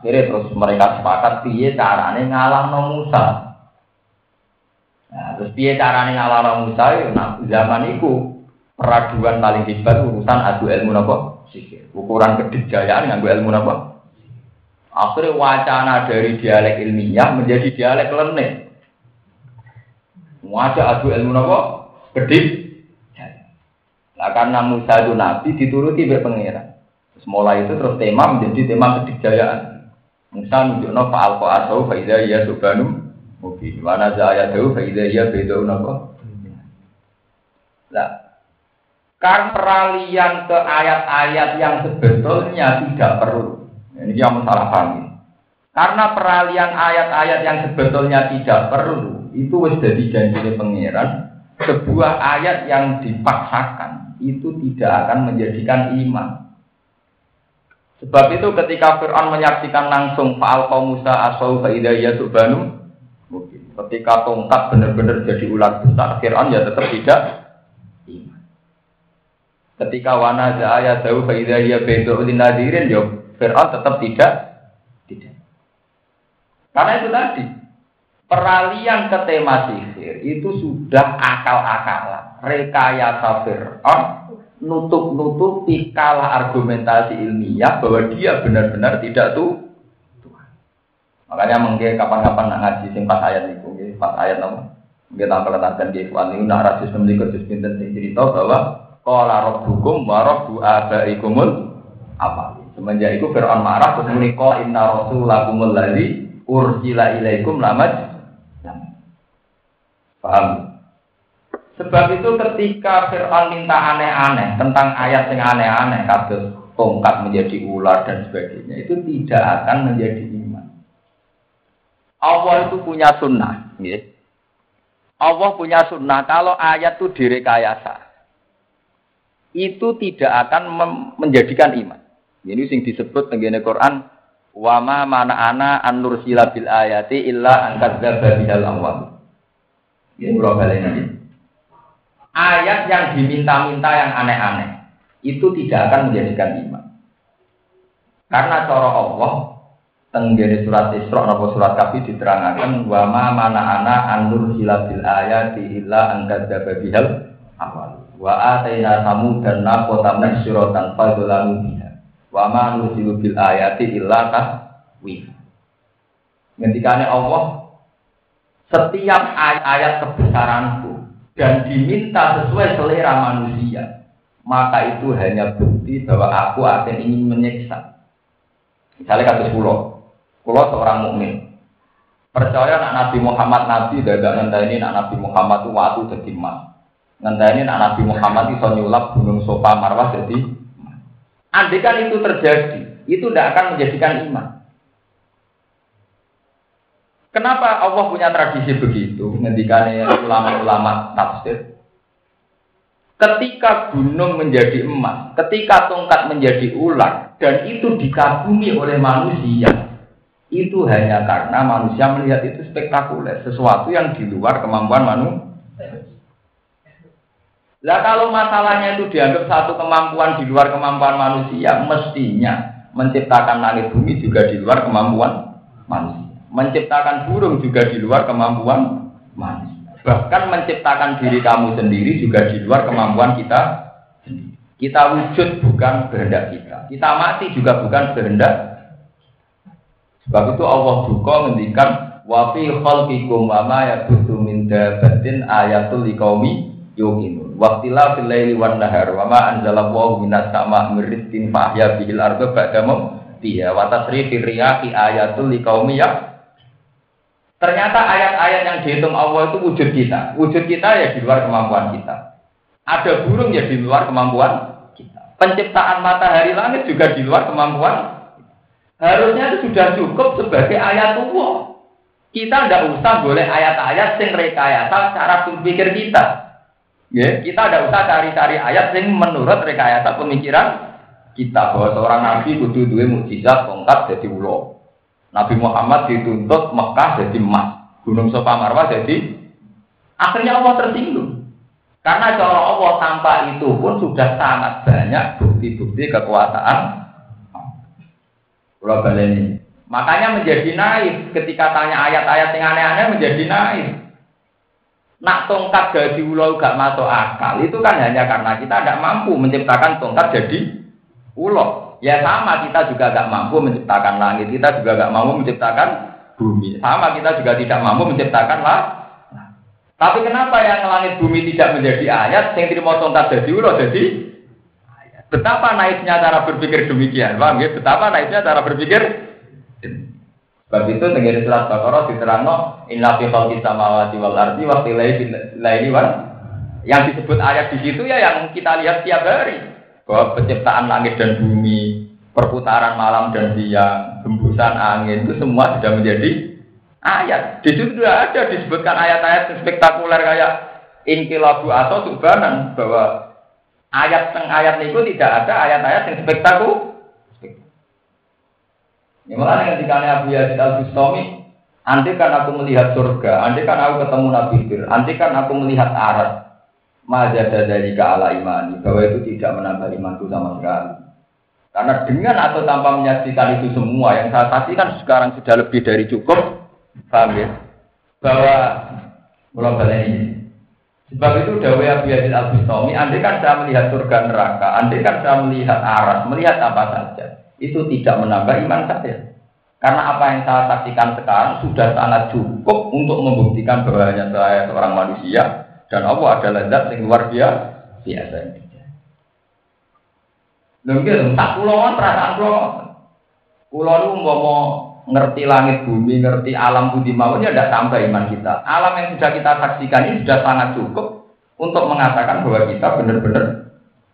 Akhirnya terus mereka sepakat piye carane ngalah no Musa. Nah, terus piye carane ngalah no Musa? Ya, nah, zaman itu peraduan paling hebat urusan adu ilmu sikir. Ukuran kedijayaan nganggo ilmu nopo. Akhirnya wacana dari dialek ilmiah menjadi dialek lenek. Wajah adu ilmu nopo Kedip. Nah karena Musa itu nabi dituruti oleh pangeran. Terus itu terus tema menjadi tema kedijayaan. Musa nunjukno fa'al ko asau fa idza ya subanu mungkin wa naza ayatu fa idza ya bedo napa. Nah, kan peralihan ke ayat-ayat yang sebetulnya tidak perlu. Ini yang salah paham. Karena peralihan ayat-ayat yang sebetulnya tidak perlu itu wis jadi janji pangeran sebuah ayat yang dipaksakan itu tidak akan menjadikan iman. Sebab itu ketika Fir'aun menyaksikan langsung fa'al Musa asau fa'idaya subanu mungkin ketika tongkat benar-benar jadi ular besar Fir'aun ya tetap tidak. Ketika wana zaya jauh fa'idaya bedo nadirin ya Fir'aun tetap tidak tidak. Karena itu tadi peralihan ke tema sihir itu sudah akal-akalan rekayasa Fir'aun nutup-nutupi kalah argumentasi ilmiah bahwa dia benar-benar tidak tuh. Makanya mungkin kapan-kapan nak ngaji sing pas ayat itu, pas ayat nama. Mungkin tak peletakan di ikhwan ini nak rasis memiliki khusus pinter sing cerita bahwa roh hukum wa rabbu abaikumul apa. Semenjak itu Fir'aun marah terus muni inna rasulakumul ladzi ursila ilaikum lamaj. Paham? Sebab itu ketika Fir'aun minta aneh-aneh tentang ayat yang aneh-aneh, kasus tongkat menjadi ular dan sebagainya, itu tidak akan menjadi iman. Allah itu punya sunnah. Ya. Allah punya sunnah kalau ayat itu direkayasa. Itu tidak akan menjadikan iman. Ini sing disebut tenggine Quran wama mana ana an nursila bil ayati illa angkat bihal awal. Ini berapa ini? Ayat yang diminta-minta yang aneh-aneh itu tidak akan menjadikan iman. Karena cara Allah tenggene surat Isra atau surat Kahfi diterangkan wa ma mana ana anur hilabil ayati illa angkadzaba bihal awal. Wa ataina dan naqata masyuratan fadzalamu biha. Wa ma nusilu bil ayati illa tahwif. Ketika Allah setiap ayat-ayat kebesaranku dan diminta sesuai selera manusia, maka itu hanya bukti bahwa aku akan ingin menyiksa. Misalnya kasus pulau, pulau seorang mukmin, Percaya nak Nabi Muhammad Nabi dadak ngenteni nak Nabi Muhammad itu waktu jadi emas. Ngenteni nak Nabi Muhammad itu nyulap gunung Sofa Marwah jadi Andai kan itu terjadi, itu tidak akan menjadikan iman. Kenapa Allah punya tradisi begitu? Ngendikannya ulama-ulama tafsir. Ketika gunung menjadi emas, ketika tongkat menjadi ular, dan itu dikagumi oleh manusia, itu hanya karena manusia melihat itu spektakuler, sesuatu yang di luar kemampuan manusia. Lah kalau masalahnya itu dianggap satu kemampuan di luar kemampuan manusia, mestinya menciptakan langit bumi juga di luar kemampuan manusia. Menciptakan burung juga di luar kemampuan manusia. Bahkan menciptakan diri kamu sendiri juga di luar kemampuan kita Kita wujud bukan kehendak kita. Kita mati juga bukan kehendak Sebab itu Allah juga ngendikan wa fi khalqikum wa ma yabuthu min dabatin ayatul liqaumi yuqinun. Waqtila fil laili wan nahar wa ma anzalallahu minas sama mirizqin fa ahya bihil arda ba'da mautiha wa tasrifir riyahi ayatul liqaumi ya Ternyata ayat-ayat yang dihitung Allah itu wujud kita. Wujud kita ya di luar kemampuan kita. Ada burung ya di luar kemampuan kita. Penciptaan matahari langit juga di luar kemampuan Harusnya itu sudah cukup sebagai ayat Allah. Kita tidak usah boleh ayat-ayat sing rekayasa cara berpikir kita. Ya, kita tidak usah cari-cari ayat sing menurut rekayasa pemikiran kita bahwa seorang nabi kudu duwe mukjizat tongkat jadi ulo. Nabi Muhammad dituntut Mekah jadi emas, Gunung Sofa Marwah jadi akhirnya Allah tersinggung. Karena cara Allah tanpa itu pun sudah sangat banyak bukti-bukti kekuasaan Pulau baleni. Makanya menjadi naif ketika tanya ayat-ayat yang aneh-aneh menjadi naif. Nak tongkat jadi ulo gak masuk akal itu kan hanya karena kita tidak mampu menciptakan tongkat jadi ulo. Ya sama kita juga gak mampu menciptakan langit, kita juga gak mampu menciptakan bumi. Sama kita juga tidak mampu menciptakan lah. Tapi kenapa yang langit bumi tidak menjadi ayat, yang terima tongkat jadi ulo jadi Betapa naiknya cara berpikir demikian, paham ya? Betapa naiknya cara berpikir. Sebab itu dengan surat Baqarah diterangno inna fi khalqis samawati wal ardi wa laili wal yang disebut ayat di situ ya yang kita lihat tiap hari bahwa penciptaan langit dan bumi, perputaran malam dan siang, hembusan angin itu semua sudah menjadi ayat. Di situ sudah ada disebutkan ayat-ayat spektakuler kayak inkilabu atau subhanan bahwa ayat teng ayat itu tidak ada ayat-ayat yang spektakuler. Ini malah dikali Abu Yazid al Bustami, nanti kan aku melihat surga, nanti kan aku ketemu Nabi Fir, nanti kan aku melihat arat. Majada dari ke ala imani, bahwa itu tidak menambah imanku sama sekali. Karena dengan atau tanpa menyaksikan itu semua yang saya saksikan sekarang sudah lebih dari cukup, paham ya? Bahwa mulai ini Sebab itu Dawei Abu Yazid Al Bustami, andai kan saya melihat surga neraka, andai kan saya melihat aras, melihat apa saja, itu tidak menambah iman saya. Karena apa yang saya saksikan sekarang sudah sangat cukup untuk membuktikan bahwa hanya saya seorang manusia dan Allah adalah zat yang luar biasa. Biasa. Mungkin tak pulauan perasaan pulau. Pulau itu mau ngerti langit bumi, ngerti alam budi mawon ya tidak tambah iman kita. Alam yang sudah kita saksikan ini sudah sangat cukup untuk mengatakan bahwa kita benar-benar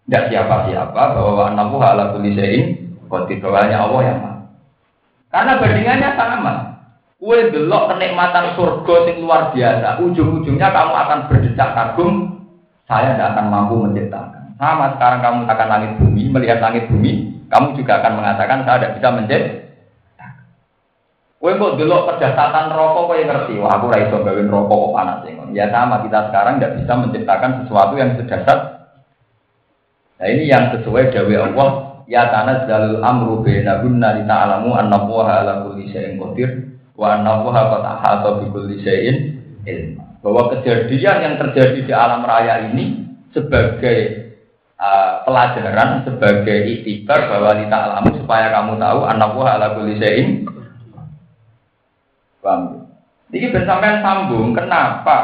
tidak siapa-siapa bahwa ala kulli syai'in qadir Allah yang mana. Karena bandingannya sama. Kue delok kenikmatan surga yang luar biasa, ujung-ujungnya kamu akan berdecak kagum, saya tidak akan mampu menciptakan. Sama sekarang kamu akan langit bumi, melihat langit bumi, kamu juga akan mengatakan saya tidak bisa menciptakan. Kowe kok delok kedahsyatan rokok kowe ngerti, wah aku ra iso gawe rokok kok panas Ya sama kita sekarang tidak bisa menciptakan sesuatu yang sedasar. Nah ini yang sesuai dawe Allah, ya tanah dalil amru baina kunna li ta'lamu anna ala kulli syai'in qadir wa anna Allaha qad ahata bi kulli syai'in ilma. Bahwa kejadian yang terjadi di alam raya ini sebagai uh, pelajaran, sebagai iktibar bahwa li ta'lamu supaya kamu tahu Allaha ala kulli syai'in Paham? Ini bersamaan sambung, kenapa?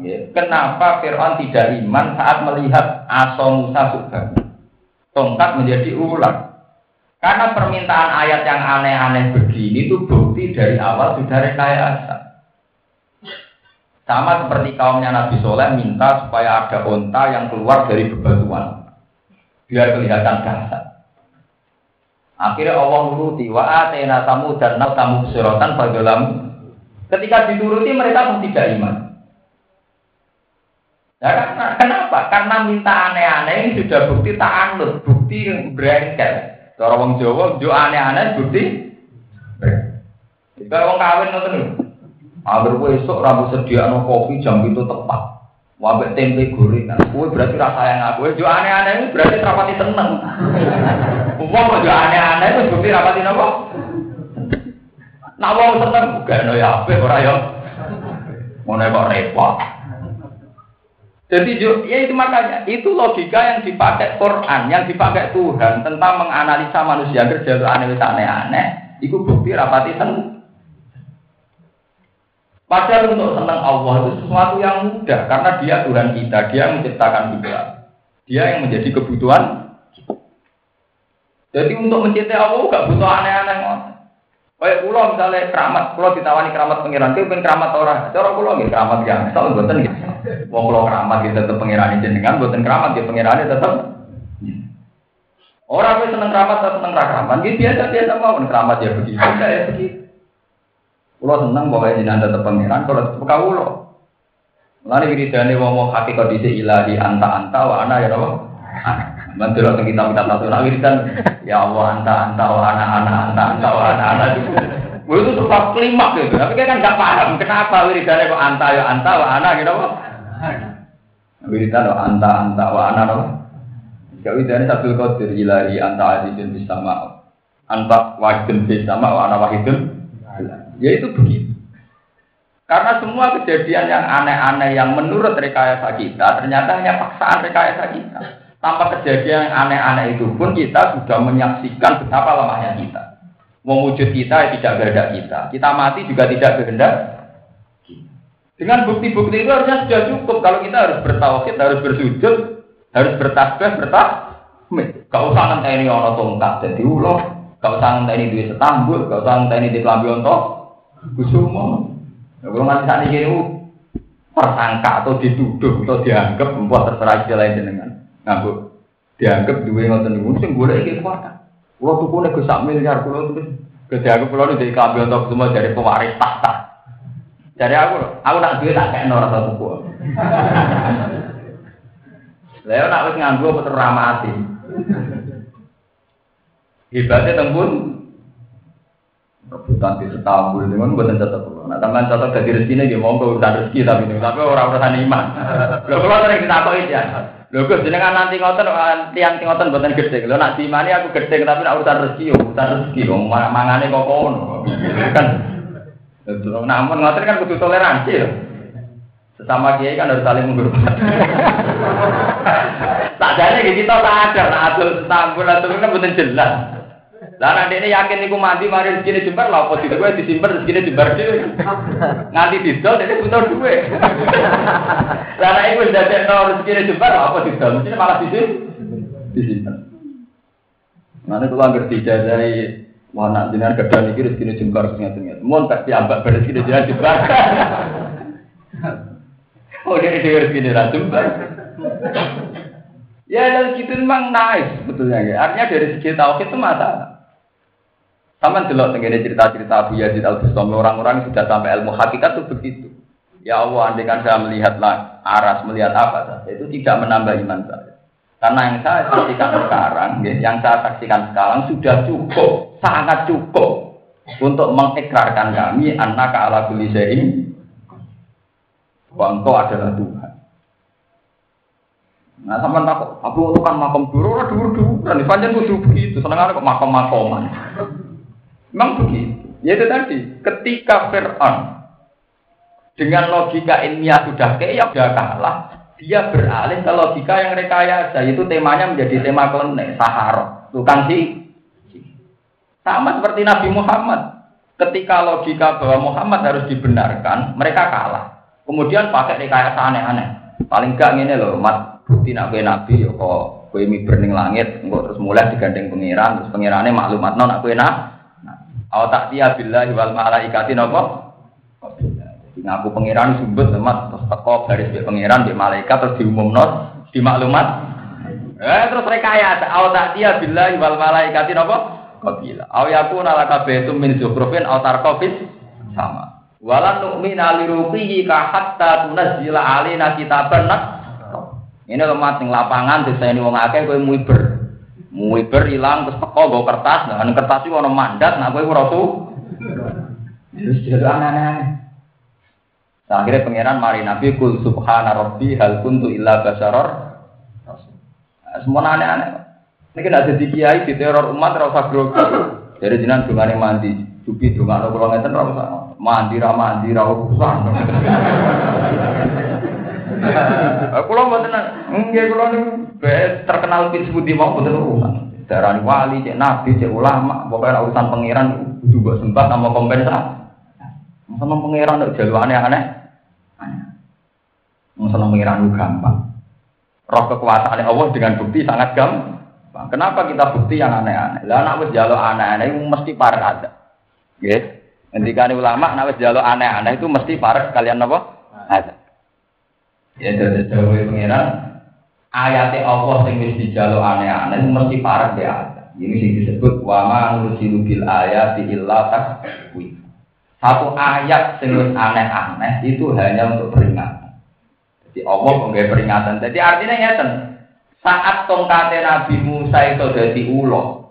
Ya, kenapa Fir'aun tidak iman saat melihat aso Musa? Tongkat menjadi ular. Karena permintaan ayat yang aneh-aneh begini itu bukti dari awal sudah rekayasa. Sama seperti kaumnya Nabi Soleh minta supaya ada onta yang keluar dari bebatuan. Biar kelihatan dahsyat. Akhirnya Allah nuruti wa atena tamu dan tamu serotan dalam Ketika dituruti mereka pun tidak iman. Nah, karena, kenapa? Karena minta aneh-aneh ini sudah bukti tak anut, bukti berengkel. Cara wong Jawa, jo aneh-aneh bukti. Jika wong kawin nonton Agar gue esok rambut sediaan kopi jam itu tepat. Wabek tempe gorengan. Gue berarti rasa yang aku. Jo aneh-aneh itu berarti rapati seneng. *laughs* Uang kok jo aneh-aneh itu bukti rapati apa? Nah wong seneng bukan ya apa orang ya. Mau kok repot. Jadi ya itu makanya itu logika yang dipakai Quran, yang dipakai Tuhan tentang menganalisa manusia kerja aneh-aneh. Itu bukti rapati seneng. Padahal untuk senang Allah itu sesuatu yang mudah karena dia Tuhan kita, dia yang menciptakan kita, dia yang menjadi kebutuhan. Jadi untuk mencintai Allah gak butuh aneh-aneh Kayak pulau misalnya keramat, pulau ditawani keramat pangeran, itu pengen keramat orang. Cara pulau gitu keramat ya, misal buatan gitu. Wong pulau keramat gitu tetap pangeran jenengan, buatan keramat ya pangeran tetap. Orang yang seneng keramat atau seneng keramat, gitu biasa biasa mau keramat ya begitu, ya begitu. Kulo seneng bahwa jenengan tetap pangeran, kalau tetap kawulo. Lalu wiridane wong wong hakikat di ilahi anta anta wa ana ya Allah. Mantul teng kita kita satu nak wiridan ya Allah anta anta wa ana ana anta anta wa ana ana. Gue itu sebab kelima gitu, tapi kan nggak paham kenapa wiridannya kok anta ya anta wa ana gitu apa? Wiridan anta anta wa ana apa? Gak wiridannya satu kodir ilahi anta azizun bisama anta wahidun bisama wa ana wahidun Ya itu begitu. Karena semua kejadian yang aneh-aneh yang menurut rekayasa kita ternyata hanya paksaan rekayasa kita. Tanpa kejadian yang aneh-aneh itu pun kita sudah menyaksikan betapa lemahnya kita. Mewujud kita ya tidak kehendak kita. Kita mati juga tidak kehendak. Dengan bukti-bukti itu harusnya sudah cukup. Kalau kita harus bertauhid, harus bersujud, harus bertasbih, bertahmid. Gak usah nanti ini orang tongkat jadi ulo. Gak usah nanti ini duit setambul. Gak usah nanti ini di kelambi untuk Kusumo. Ya, kalau nganti saat ini tersangka atau dituduh atau dianggap membuat terserah istilah jenengan. Ngambuk dianggap dua ngoten niku sing golek iki kuat. Kulo tuku nek sak miliar kulo terus dianggap kulo dari kabel untuk semua dari pewaris tahta. Dari aku, aku nak duit tak kayak nora satu tuku. *laughs* Leo nak wis nganggo apa teramati. Hebatnya tembun rebutan di setambul ini kan buatan cocok nah teman cocok dari rezeki ini mau urusan rezeki tapi tapi orang urusan iman lo kalau sering tahu ya lo gus jenengan nanti ngotot tiang ngotot buatan gede lo nak imani aku gede tapi nak urusan rezeki urusan rezeki dong mangane kok kono. Kan. Namun ngotot kan butuh toleransi loh sesama kiai kan harus saling menghormati. *laughs* Tak jadi kita ada tak ada setambul atau kan buatan jelas lah nanti ini yakin niku mati mari rezeki jembar lah apa gue disimpan rezeki jembar dhewe. Nganti didol ini butuh duwe. Lah nek iku ndadekno rezeki jembar lah apa didol mesti malah disimpan. Disimpan. Nanti kalau anggar dijajahi Wah, nak jenengan kerja niki rezeki jembar sing ngaten-ngaten. Mun tak diambak rezeki jenengan jembar. Oh, dia dia rezeki jenengan jembar. Ya, dan gitu memang nice sebetulnya ya. Artinya dari segi tauhid itu masalah. Sama delok tenggene cerita-cerita Abu Yazid Al Bustami orang-orang sudah sampai ilmu hakikat itu begitu. Ya Allah, andai kan saya melihatlah aras, melihat apa saja, itu tidak menambah iman saya. Karena yang saya saksikan sekarang, yang saya saksikan sekarang sudah cukup, sangat cukup untuk mengikrarkan kami anak ala syai'in bahwa engkau adalah Tuhan. Nah, sama tak, aku kan makam dulu, dulu dulu, dan panjang kudu begitu, seneng kok makam makoman. Memang begitu. Ya itu tadi, ketika Fir'aun dengan logika ilmiah sudah kayak sudah kalah, dia beralih ke logika yang rekayasa, itu temanya menjadi tema klenek, sahar, tukang sih. Sama seperti Nabi Muhammad, ketika logika bahwa Muhammad harus dibenarkan, mereka kalah. Kemudian pakai rekayasa aneh-aneh. Paling gak ini loh, mat bukti nabi nabi, kok kue mi langit, enggak terus mulai digandeng pengiran, terus pengirannya maklumat non aku enak, Aw tak tiya billahi wal malaikati napa? ngaku pangeran sumbut temat terus teko garis be pangeran be malaikat terus diumumno di maklumat. Eh terus rekayasa au tak dia billahi wal malaikati napa? Qabila. Au yakuna laka baitum min zukhrufin au tarqafis sama. Walan nu'mina liruqihi ka hatta tunazzila alaina kitaban. Ini lemah sing lapangan disayani wong akeh kowe muiber. Muiber ilang terus teko nggo kertas, nah kertas iki ana mandat, nah kowe ora tuh. Terus jadi aneh-aneh. Nah, akhirnya pangeran mari Nabi kul subhana rabbi hal kuntu illa basaror. Nah, semua aneh-aneh. Ini kena jadi kiai di teror umat rasa grogi. Jadi jinan dungane mandi, cupi dungane kula ngeten ora. Mandi ra mandi ra. *laughs* Kula mboten nggih kula niku terkenal pin sebuti mau mboten urusan. Darani wali, cek nabi, cek ulama, pokoknya urusan pangeran juga sempat sama kompensasi. Sama pangeran nek jalur aneh-aneh. Masalah mengira gampang. Roh kekuasaan Allah dengan bukti sangat gampang. Kenapa kita bukti yang aneh-aneh? Lah anak wis jaluk aneh-aneh mesti parek ada. Nggih. Ngendikane ulama nek wis jaluk aneh-aneh itu mesti parek kalian apa? Ada. Ya dari jauh pengiran ayat Allah sing wis dijaluk aneh-aneh mesti dia ada. Ini sing disebut wa ma nursilu bil ayati illa takwif. Satu ayat sing aneh-aneh itu hanya untuk peringatan. Jadi Allah menggaya peringatan. Jadi artinya ngeten. Saat tongkate Nabi Musa itu jadi ulo,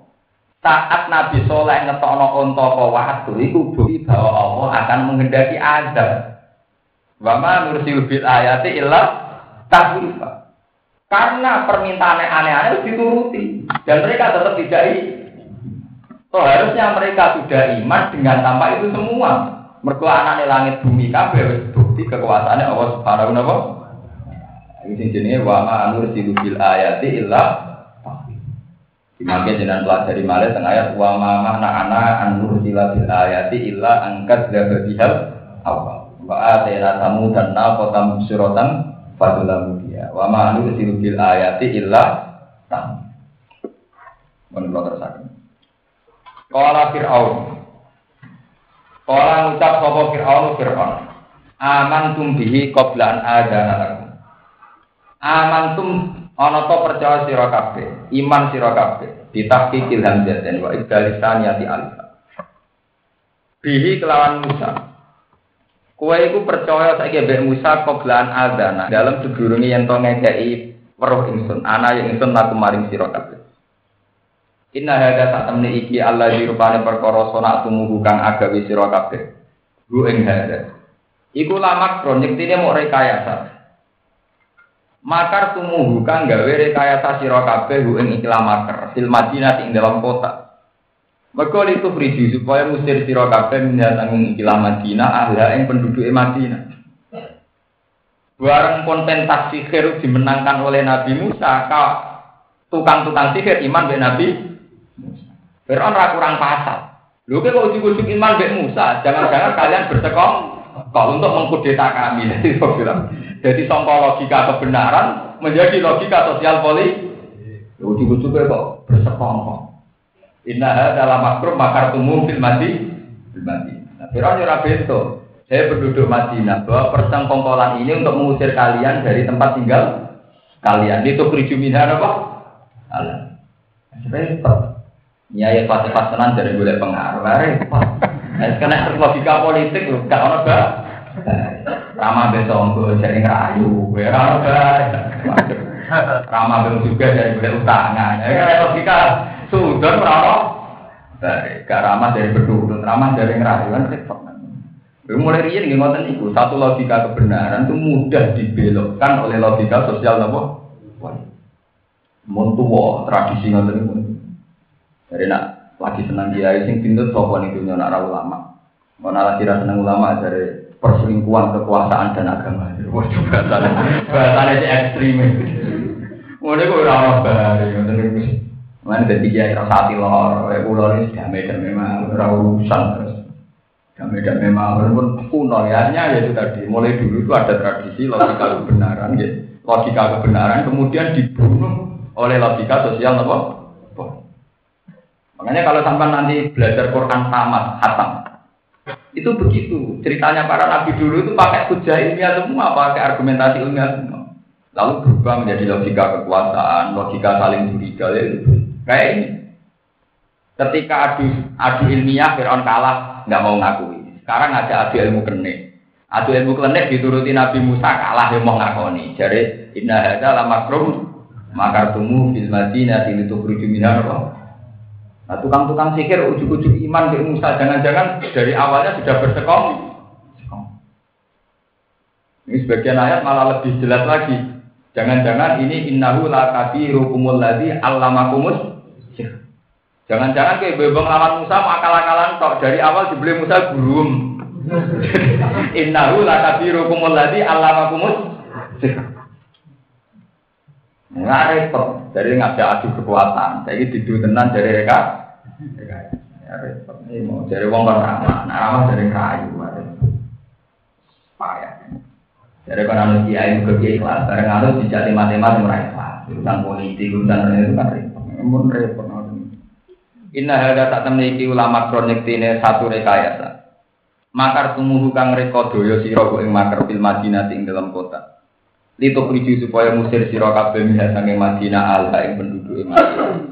saat Nabi Soleh ngetokno onto waktu itu bukti bahwa Allah akan menghendaki azab. Wama nursil bil ayati illa tahwifa. Karena permintaan aneh-aneh dituruti dan mereka tetap tidak So harusnya mereka sudah iman dengan tanpa itu semua. Mergo anane langit bumi kabeh wis bukti kekuasaane Allah Subhanahu wa taala. Ini jenenge wa ma bil ayati illa Dimakai jenengan pelajari malah tengah ayat wa ma mana ana anur bil ayati illa angkat dabadihal awal. Wa atena tamu dan naqata musyratan fadulamu dia. Wa ma anur bil ayati illa tam. Menurut terus Kala Fir'aun. Kala ngucap sapa Fir'aun Fir'aun. Aman tum bihi qabla an adana lakum. Aman tum ana to percaya sira kabeh, iman sira kabeh, ditahqiqil hamzatin wa ibdalisaniyati alif. Bihi kelawan Musa. Kue iku percaya saiki mbek Musa qabla an adana dalam sedurunge yen to ngekeki weruh ingsun, ana yang ingsun laku maring sira kabeh. Inna hada sak temne iki Allah di rupane perkara sona tumuhu kang agawe sira kabeh. Gu ing hada. Iku lamak kronik tine mau rekayasa. Makar tumuhu gawe rekayasa sira kabeh ing ikhlas makar fil Madinah ing dalam kota. Mergo itu friji supaya musir sira kabeh mendatang ikhlas Madinah ahla ing penduduk Madinah. Barang konten sihir dimenangkan oleh Nabi Musa, tukang-tukang sihir iman dengan Nabi Fir'aun ra kurang pasal. Lho kok ujuk-ujuk iman mbek Musa, jangan-jangan kalian bersekong kalau untuk mengkudeta kami. *laughs* Jadi sangka logika kebenaran menjadi logika sosial politik. Ujuk-ujuk kok bersekong Inna dalam makrum makar tumum fil mati fil mati. Nah, Fir'aun ora bento. Saya penduduk Madinah bahwa persengkongkolan ini untuk mengusir kalian dari tempat tinggal kalian. Itu krijuminah apa? Allah. Repot. Nyai pas tenan dari boleh pengaruh, repot. Nah, karena logika politik loh, gak ono gak. Rama besok gue jadi ngerayu, gue rama Rama belum juga dari boleh utangan. Ya kan sudah rama. Gak ramah dari berduduk, ramah dari ngerayu kan repot. Mulai rian nggih ngoten iku, satu logika kebenaran itu mudah dibelokkan oleh logika sosial napa? Montuwo tradisi ngoten niku. Jadi nak lagi senang dia, sing pintu sopo nih dunia nak ulama. Mau lagi senang ulama dari perselingkuhan kekuasaan dan agama. Wah juga bahasanya si ekstrim. Mulai gue ramah bahari, ngoten niku. Mana dari dia rasa hati lor, kayak pulau ini damai dan memang urusan terus. Damai dan memang walaupun kuno ya, ya itu tadi. Mulai dulu itu ada tradisi logika kebenaran, gitu. logika kebenaran kemudian dibunuh oleh logika sosial apa? Makanya kalau sampai nanti belajar Quran tamat, hatam. Itu begitu. Ceritanya para nabi dulu itu pakai hujah ilmiah semua, pakai argumentasi ilmiah semua. Lalu berubah menjadi logika kekuasaan, logika saling curiga ya itu. Kayak ini. Ketika adu adu ilmiah Fir'aun kalah, nggak mau ngakui. Sekarang ada adu ilmu kenek. Adu ilmu kenek dituruti Nabi Musa kalah yang mau ngakoni. Jadi inna hadza la makrum makartumu fil madinah litukhruju minha Nah, tukang-tukang sikir ujuk-ujuk iman ke Musa, jangan-jangan dari awalnya sudah bersekong. Ini sebagian ayat malah lebih jelas lagi. Jangan-jangan ini innahu la kabirukumul ladzi allamakumus Jangan-jangan kayak bebong lawan Musa mau akal-akalan tok dari awal dibeli Musa gurum. *laughs* innahu la kabirukumul ladzi allamakumus Nggak repot, jadi ngajak adu kekuatan. Jadi didu tenan dari mereka Ya repot. Ini mau dari wong kan ramah, nah ramah dari kayu. Payah. Dari kan anu kiai ke kiai kelas, bareng anu dijati matematik mulai kelas. Urusan politik, urusan itu kan repot. Mun repot. Inna hada tak temniki ulama kronik tine satu rekayasa. Makar tumuhu kang reka daya sira ing makar fil Madinah ing dalam kota. Lituk riju supaya musir sira kabeh minha sange Madinah ala ing penduduk Madinah.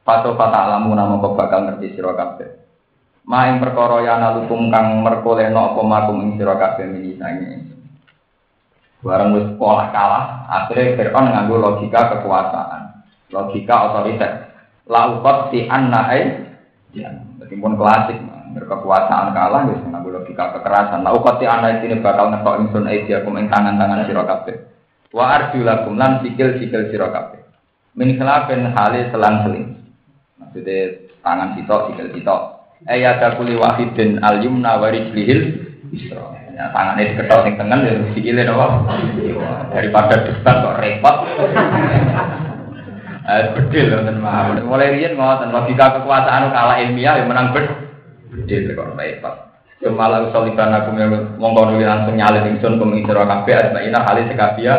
Pato kata alamu nama kau bakal ngerti siro kabeh. Maing perkara ya nalukum kang merkolehno apa makum ing sira kabeh mini sange. Barang wis kalah, akhirnya Fir'aun nganggo logika kekuasaan, logika otoriter. Laukot si anna ya, meskipun klasik, berkekuasaan kalah, wis nganggo logika kekerasan. Laukot si anna ini bakal ngetok ingsun dia kum ing tangan-tangan sira kabeh. Wa arjulakum lan sikil-sikil sira kabeh. Min khilafin hale selang-seling. Maksudnya tangan sitok, sikil sitok. Ada kuli wahidin al yumna warijlihil isra. Ya, tangannya diketok sing tengen ya sikile napa? Daripada debat kok repot. Eh bedil wonten mawon. Mulai riyen ngoten logika kekuasaan kalah ilmiah yang menang bed. Bedil kok repot. Cuma lalu soliban aku mongko nuli langsung nyalin ingsun sira kabeh asmaina hale sekabia.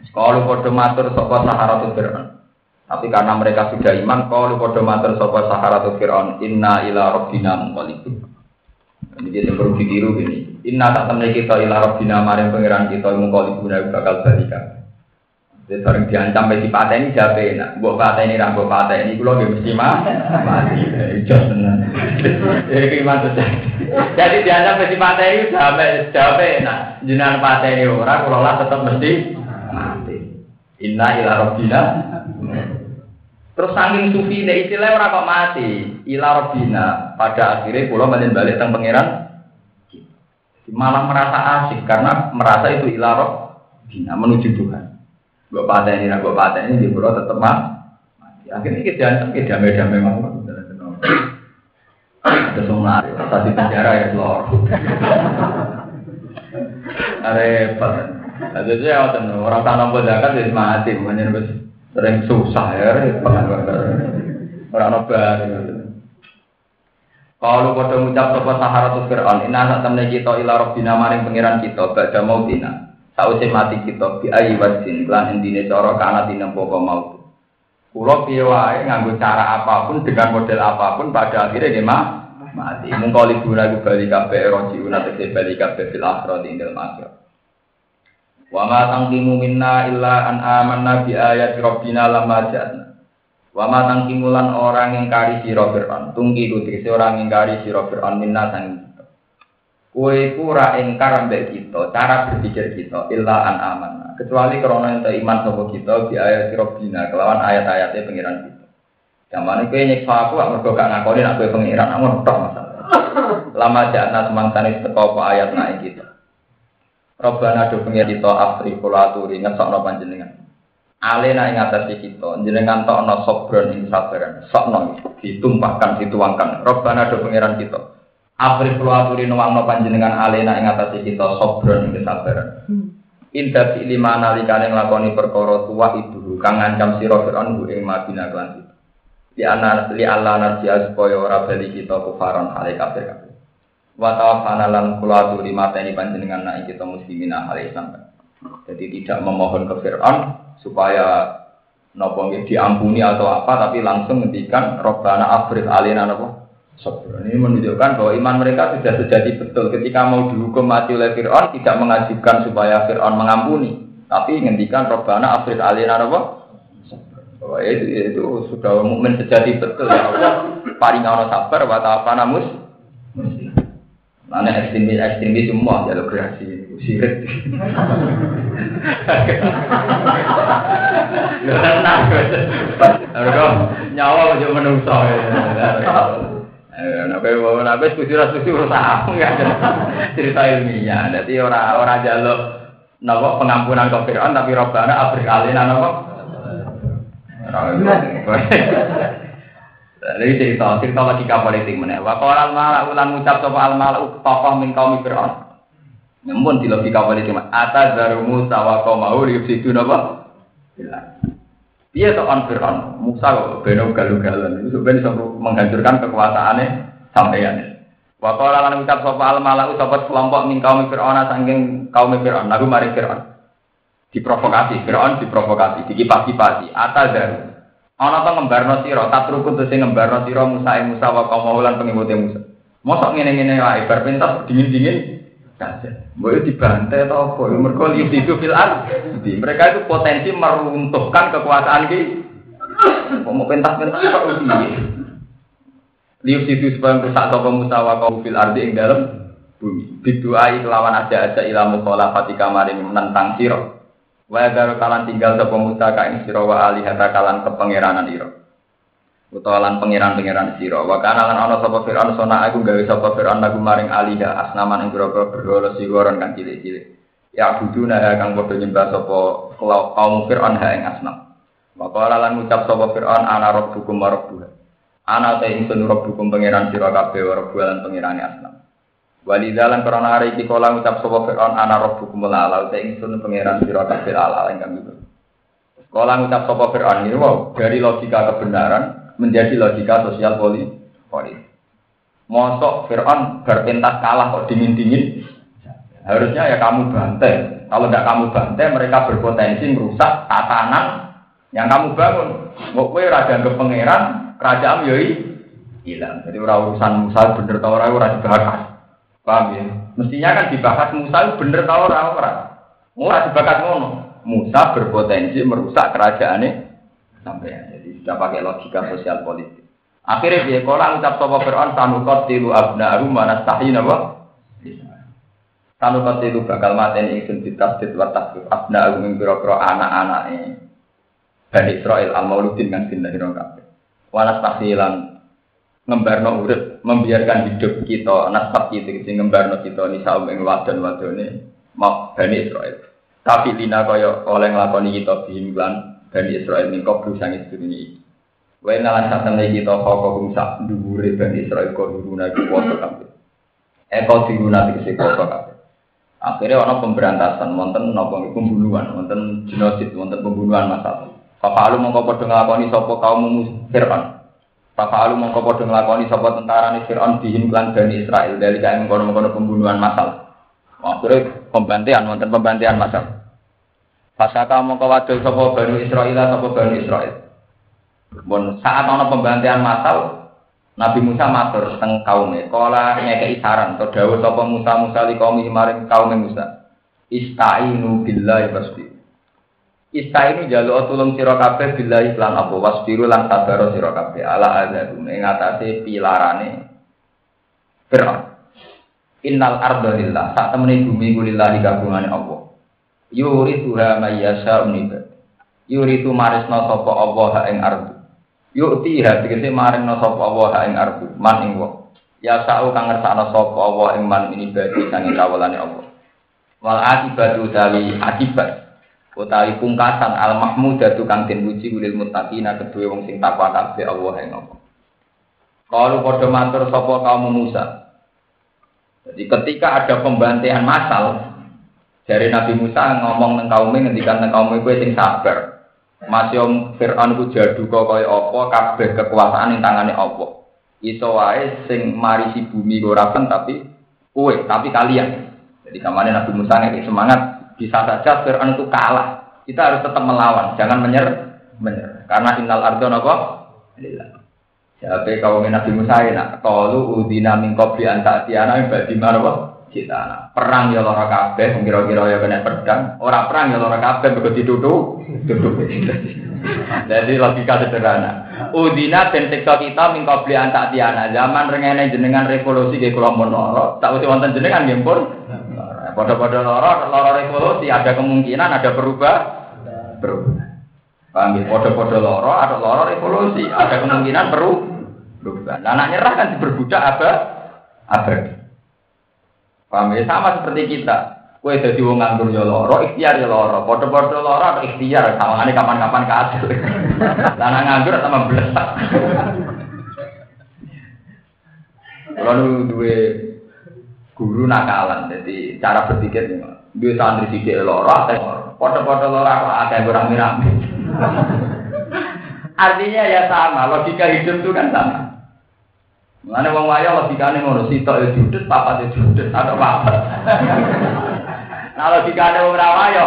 Sekolah padha matur sapa saharatu Fir'aun. Tapi karena mereka sudah iman, kalau kode mater sopa saharatu fir'aun, inna ila robbina mengkolibu. Ini dia perlu ditiru ini. Inna tak temen kita ila robbina maring pengiran kita mengkolibu nabi bakal balikan. Jadi sering diancam ini siapa enak. Buat patah ini, buat patah ini, gue lagi mesti mah mati. Jos tenan. *laughs* Jadi gimana Jadi diancam patah ini siapa siapa enak. Jinan patah ini orang, kalau lah tetap mesti mati. Inna ila robbina Terus saking sufi ini istilah orang kok mati, ila robina. Pada akhirnya pulau balik balik tentang pangeran, malah merasa asik karena merasa itu ila robina menuju Tuhan. Gue patah ini, gue patah ini di pulau tetap mati. Akhirnya kita jangan kita damai damai mau ada semua tadi penjara ya lor. Repot. Ada aja orang tanam zakat jadi mati, makanya sering susah ya repot orang nobar kalau pada ngucap sopo sahara tuh Fir'aun ina sak temen kita ila robbina maring pengiran kita badha mautina sausi mati kita bi ayi wasin lan endine cara kana dina poko maut Kulo piye wae nganggo cara apa pun dengan model apa pun pada akhirnya nggih mah mati. Mung kali guna bali kabeh roji una tegese bali kabeh fil akhirat ing dalem akhirat. Wa ma tangkimu minna illa an amanna bi ayati rabbina lamma ja'na. Wa ma tangkimulan orang yang kari sira Fir'aun. Tungki ku orang yang kari sira Fir'aun minna sang. Kue pura engkar ambek kita, cara berpikir kita illa an amanna. Kecuali karena ente iman sapa kita bi ayati rabbina kelawan ayat-ayatnya pengiran kita. Zaman ini nyiksa aku, aku gak ngakoni nak kowe pengiran, aku tok masalah. Lama jana semangsane teko apa ayat naik kita. Robbana do pengen kita afri kula aturi ngesokno panjenengan. Alena ing atas kita, jenengan tokno sobron ing sabaran. Sokno ditumpahkan dituangkan. Robbana do pengiran kita. Afri kula aturi nuwangno panjenengan alena ing atas kita sobron ing sabaran. Hmm. Indah fi lima nalikane nglakoni perkara tua itu kang ngancam sira Firaun ing Madinah lan itu. Di ana li Allah narji'a supaya ora bali kita kufaron hale kafir kabeh. wa tawaffana lan kula aturi mateni panjenengan nak kita muslimin ahli Islam. Jadi tidak memohon ke Fir'aun supaya nopo diampuni atau apa tapi langsung ngendikan robbana afrif alina nopo sabar. Ini menunjukkan bahwa iman mereka sudah sejati betul. Ketika mau dihukum mati oleh Fir'aun, tidak mengajukan supaya Fir'aun mengampuni. Tapi ngendikan Robbana Afrid Alina apa? Bahwa itu, itu sudah mukmin sejati betul ya Allah. Paling sabar, wa ta'afana mus. Mana ekstremis ekstremis semua jalur kreasi sirik. Tenang, nyawa aja menungso. Nabi bawa nabi setuju rasa setuju aku *laughs* ya cerita ilmiah. Jadi orang orang jaluk nopo pengampunan ke Fir'aun tapi Robbana abrik alina nopo. Jadi cerita cerita logika politik mana? Wakil al malah ulan ucap sopa al malah tokoh min kaum Fir'aun. Namun di logika politik mana? Atas dari Musa wa kaum mau lihat situ nopo. Dia on Fir'aun, Musa kok beno galu-galan itu sebenarnya menghancurkan kekuasaannya sampeyan. Wa qala lan ucap sapa al malau sapa kelompok min kaum Fir'aun saking kaum Fir'aun lagu mari Fir'aun. Diprovokasi, Fir'aun diprovokasi, dikipas-kipasi, atal daru. Ana to ngembarno sira, tatrukun terus ngembarno sira Musa e Musa wa kaum lan pengikute Musa. Mosok ngene-ngene wae bar pentas dingin-dingin Boleh dibantai atau apa? Mereka lihat itu fil Jadi mereka itu potensi meruntuhkan kekuasaan ki. Mau pentas-pentas kok uji. Lihat itu supaya rusak toko musawa kau fil ardi yang dalam bumi. Biduai kelawan aja-aja ilamu kola fatika maring menentang siro. Wa kalan tinggal sapa Musa ka ing sira wa alihata kalan kepangeranan ira utawa lan pangeran-pangeran sira. Wa kana lan ana sapa Firaun sona aku gawe sapa Firaun lagu maring aliha asnaman ing pira-pira berhala sigoron kan cilik-cilik. Ya buduna kang padha nyembah sapa kaum Firaun ha ing asnam qala lan ngucap sapa Firaun ana rabbukum wa rabbuha. Ana ta ingsun rabbukum pangeran sira kabeh wa rabbuha lan pangerane asnam Walidalan karena hari iki kala ngucap sapa Firaun ana rabbukum la ala ta ingsun pangeran sira kabeh ala ingkang itu Kala ngucap sapa Firaun ini wow dari logika kebenaran menjadi logika sosial politik. Mosok Fir'aun berpentas kalah kok dingin-dingin. Harusnya ya kamu bantai. Kalau tidak kamu bantai, mereka berpotensi merusak tatanan yang kamu bangun. Mau kue raja ke pangeran, kerajaan yoi hilang. Jadi orang urusan Musa bener tau orang ora dibahas. Paham ya? Mestinya kan dibahas Musa bener tau orang orang. Ora dibahas ngono. Musa berpotensi merusak kerajaan ini sampai sudah pakai logika sosial politik. Akhirnya dia kolang ucap sopo Fir'aun sanukot tilu abna mana tahin apa? Sanukot tilu bakal maten ingsun ditasdid wa tasdid abna ing pira anak-anak ini. Bani Israel al mauludin kan sindah hiro kabeh. Wanas tahsilan ngembarno urip membiarkan hidup kita nasab kita sing ngembarno kita nisa ing wadon wadone mau Bani Israel. Tapi lina kaya oleh nglakoni kita bihim Bani Israel ini kau berusaha iki. Wae nalan sak temne kita kok sak dhuwure Bani Israel kok diruna iku poso kabeh. Eh kok diruna iki poso kabeh. Akhirnya ono pemberantasan, wonten napa pembunuhan, wonten genosid, wonten pembunuhan masal. Papa alu mongko padha nglakoni sapa kaum Fir'aun. Papa alu mongko padha nglakoni sapa tentara ni Fir'aun dihim lan Bani Israel dari kae mengkono-mengkono pembunuhan masal. Akhirnya pembantian, wonten pembantian masal. Fasaka mongko wadul sapa Bani Israil sapa Bani Israil. Bon saat ana pembantian masal Nabi Musa matur teng kaume, kala ngekeki saran to dawuh sapa Musa Musa li kaum maring kaum Musa. Istainu billahi wasbi. Istainu jaluk tulung sira kabeh billahi lan apa wasbiru lan sabar sira kabeh ala azab ing atase pilarane Fir'aun. Innal arda lillah, sak temene bumi ku lillah digabungane Allah. Yuri tuha mayasa uniba. Yuri tu marisno sopo Allah ing ardu. Yukti ha tegese maringno sopo Allah ing ardu. Man ing wong. Ya sa'u kang ngersakno sopo Allah man ini badi sanging kawulane Allah. Wal akibatu utawi akibat utawi pungkasan al mahmudatu kang den puji ulil muttaqina kedue wong sing takwa kabeh Allah ing Allah. Kalau padha matur sapa kaum Musa. Jadi ketika ada pembantaian massal, dari Nabi Musa ngomong neng kaum ngendikan neng kaum itu sing sabar. Masih om Fir'aun ku jadu kok kaya apa kabeh kekuasaan ing tangane apa. Iso wae sing marisi bumi gorakan tapi kue tapi kalian. Jadi kemarin Nabi Musa ngeki semangat bisa saja Fir'aun itu kalah. Kita harus tetap melawan, jangan menyerah. Menyerah. Karena innal ardo napa? Jadi kaum Nabi Musa nak kalu udina min qabli an ta'tiyana badi marwa cita perang ya lara kabeh kira-kira ya kena pedang ora perang ya lara kabeh begitu duduk *laughs* jadi logika sederhana udina ben siksa kita min qabli an ta'tiyana zaman rengene jenengan revolusi ke kula mun lara tak usah wonten jenengan nggih pun padha-padha lara lara revolusi ada kemungkinan ada berubah berubah ya? Podo-podo loro atau loro revolusi. Ada kemungkinan berubah. Nah, anak nyerah kan berbudak apa? Abadi. Paham ya? Sama seperti kita. Kue jadi wong nganggur ya loro, ikhtiar ya loro. Podo-podo loro atau ikhtiar ini kapan-kapan kasil. *laughs* Lana nganggur sama belesak. Lalu dua guru nakalan, jadi cara berpikir dua santri sidik loro, podo-podo loro apa ada rame-rame. *laughs* Artinya ya sama, logika hidup itu kan sama. Mana wong wayo logikane ngono, sitok ya judes, papat ya judes, atau papat. *laughs* nah logikane wong ra wayo,